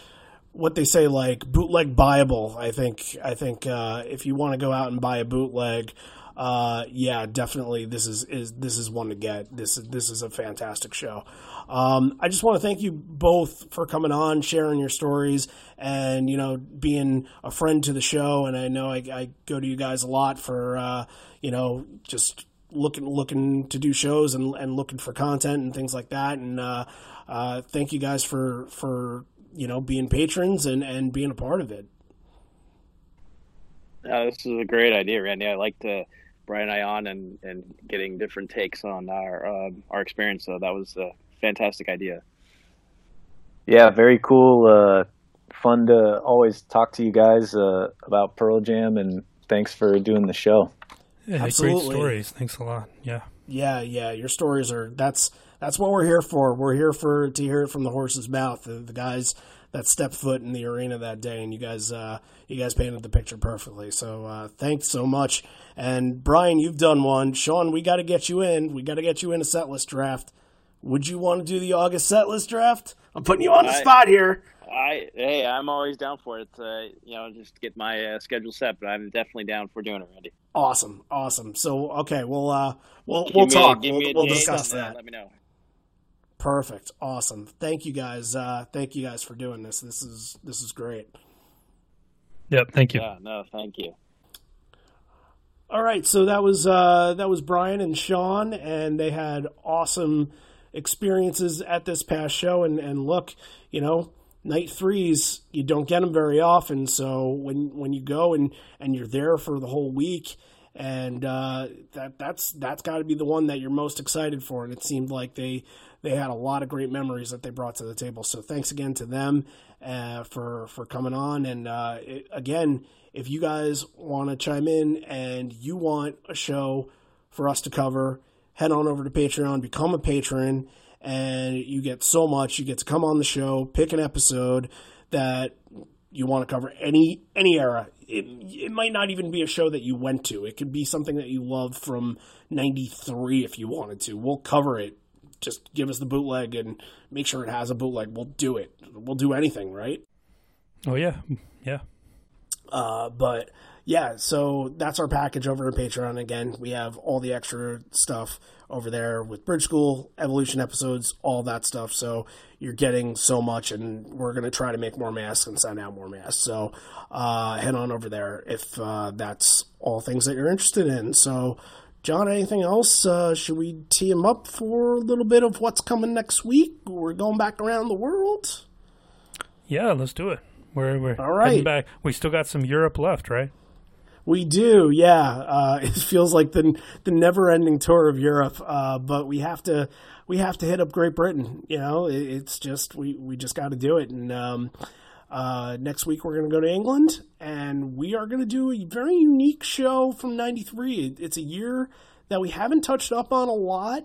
what they say like bootleg Bible. I think I think uh, if you want to go out and buy a bootleg uh, yeah, definitely this is, is this is one to get. This is this is a fantastic show. Um, I just want to thank you both for coming on, sharing your stories, and you know being a friend to the show. And I know I, I go to you guys a lot for uh, you know just looking looking to do shows and, and looking for content and things like that. And uh, uh, thank you guys for for you know being patrons and and being a part of it. Uh, this is a great idea, Randy. I like to Brian and I on and, and getting different takes on our um, our experience. So that was a fantastic idea. Yeah, very cool. Uh, fun to always talk to you guys uh, about Pearl Jam, and thanks for doing the show. Yeah, Absolutely. great stories. Thanks a lot. Yeah. Yeah, yeah, your stories are that's that's what we're here for. We're here for to hear it from the horse's mouth. The, the guys that stepped foot in the arena that day, and you guys, uh, you guys painted the picture perfectly. So uh, thanks so much. And Brian, you've done one. Sean, we got to get you in. We got to get you in a set list draft. Would you want to do the August set list draft? I'm putting you on the I- spot here. I hey, I'm always down for it. Uh, you know, just get my uh, schedule set, but I'm definitely down for doing it, Randy. Awesome, awesome. So okay, we'll uh, we'll Give we'll talk. give We'll, we'll discuss uh, that. Let me know. Perfect. Awesome. Thank you guys. Uh, thank you guys for doing this. This is this is great. Yep. Thank you. Yeah, no, thank you. All right, so that was uh, that was Brian and Sean, and they had awesome experiences at this past show. And, and look, you know, night threes you don't get them very often. So when when you go and, and you're there for the whole week, and uh, that that's that's got to be the one that you're most excited for. And it seemed like they they had a lot of great memories that they brought to the table. So thanks again to them uh, for for coming on. And uh, it, again, if you guys want to chime in and you want a show for us to cover, head on over to Patreon, become a patron, and you get so much. You get to come on the show, pick an episode that you want to cover any any era. It, it might not even be a show that you went to. It could be something that you love from '93 if you wanted to. We'll cover it. Just give us the bootleg and make sure it has a bootleg. We'll do it. We'll do anything, right? Oh yeah. Yeah. Uh, but yeah, so that's our package over on Patreon. Again, we have all the extra stuff over there with Bridge School, Evolution episodes, all that stuff. So you're getting so much, and we're going to try to make more masks and send out more masks. So uh, head on over there if uh, that's all things that you're interested in. So, John, anything else? Uh, should we tee him up for a little bit of what's coming next week? We're going back around the world. Yeah. Let's do it. We're we're All right. back. We still got some Europe left, right? We do, yeah. Uh, it feels like the the never ending tour of Europe, uh, but we have to we have to hit up Great Britain. You know, it, it's just we we just got to do it. And um, uh, next week we're going to go to England, and we are going to do a very unique show from '93. It's a year that we haven't touched up on a lot.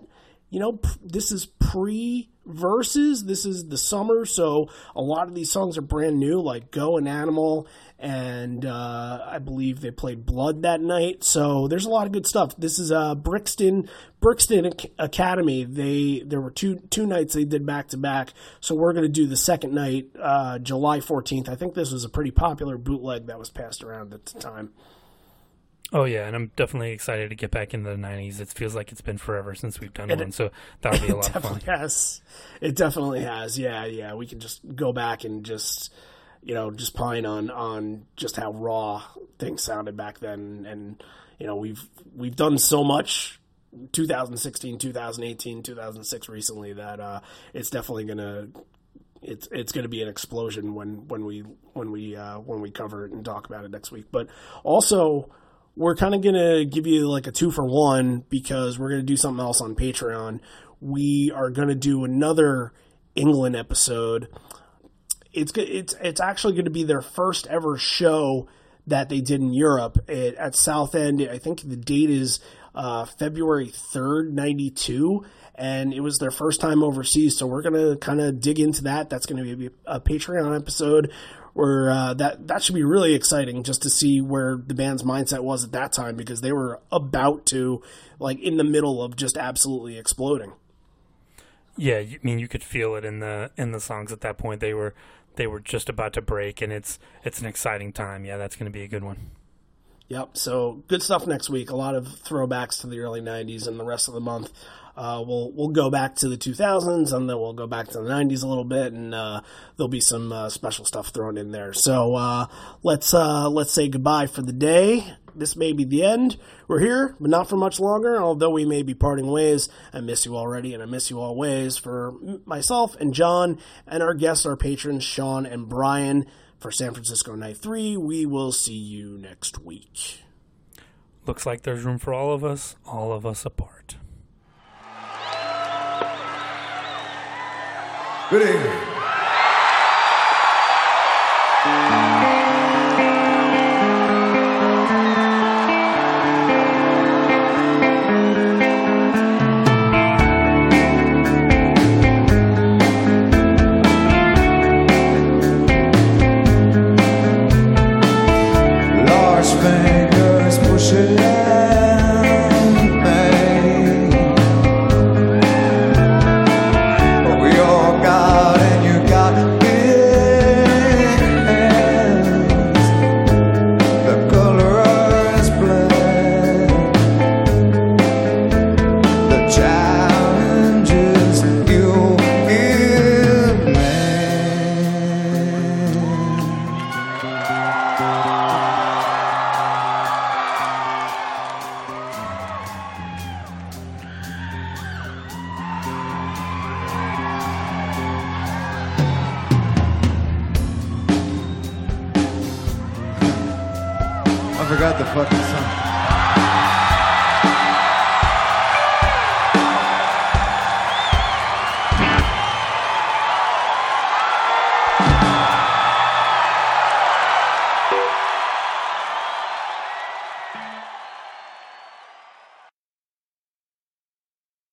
You know, p- this is pre verses. This is the summer, so a lot of these songs are brand new, like "Go" and "Animal," and uh, I believe they played "Blood" that night. So there's a lot of good stuff. This is uh, Brixton Brixton Academy. They there were two two nights they did back to back. So we're going to do the second night, uh, July 14th. I think this was a pretty popular bootleg that was passed around at the time. Oh yeah, and I'm definitely excited to get back into the '90s. It feels like it's been forever since we've done And one, it- so that'll be a lot of fun. definitely has. It definitely has. Yeah, yeah. We can just go back and just, you know, just pine on on just how raw things sounded back then, and you know, we've we've done so much. 2016, 2018, 2006 recently that uh, it's definitely gonna it's it's going to be an explosion when when we when we uh, when we cover it and talk about it next week. But also, we're kind of going to give you like a two for one because we're going to do something else on Patreon. We are going to do another England episode. It's it's it's actually going to be their first ever show that they did in Europe at, at Southend. I think the date is uh, February third, ninety two and it was their first time overseas. So we're gonna kind of dig into that. That's gonna be a Patreon episode where uh, that that should be really exciting just to see where the band's mindset was at that time because they were about to like in the middle of just absolutely exploding. Yeah, I mean you could feel it in the in the songs at that point. They were they were just about to break, and it's it's an exciting time. Yeah, that's going to be a good one. Yep. So good stuff next week. A lot of throwbacks to the early '90s, and the rest of the month uh, we'll we'll go back to the 2000s, and then we'll go back to the '90s a little bit, and uh, there'll be some uh, special stuff thrown in there. So uh, let's uh, let's say goodbye for the day. This may be the end. We're here, but not for much longer. Although we may be parting ways, I miss you already, and I miss you always. For myself and John, and our guests, our patrons, Sean and Brian for San Francisco Night 3. We will see you next week. Looks like there's room for all of us, all of us apart. Good evening.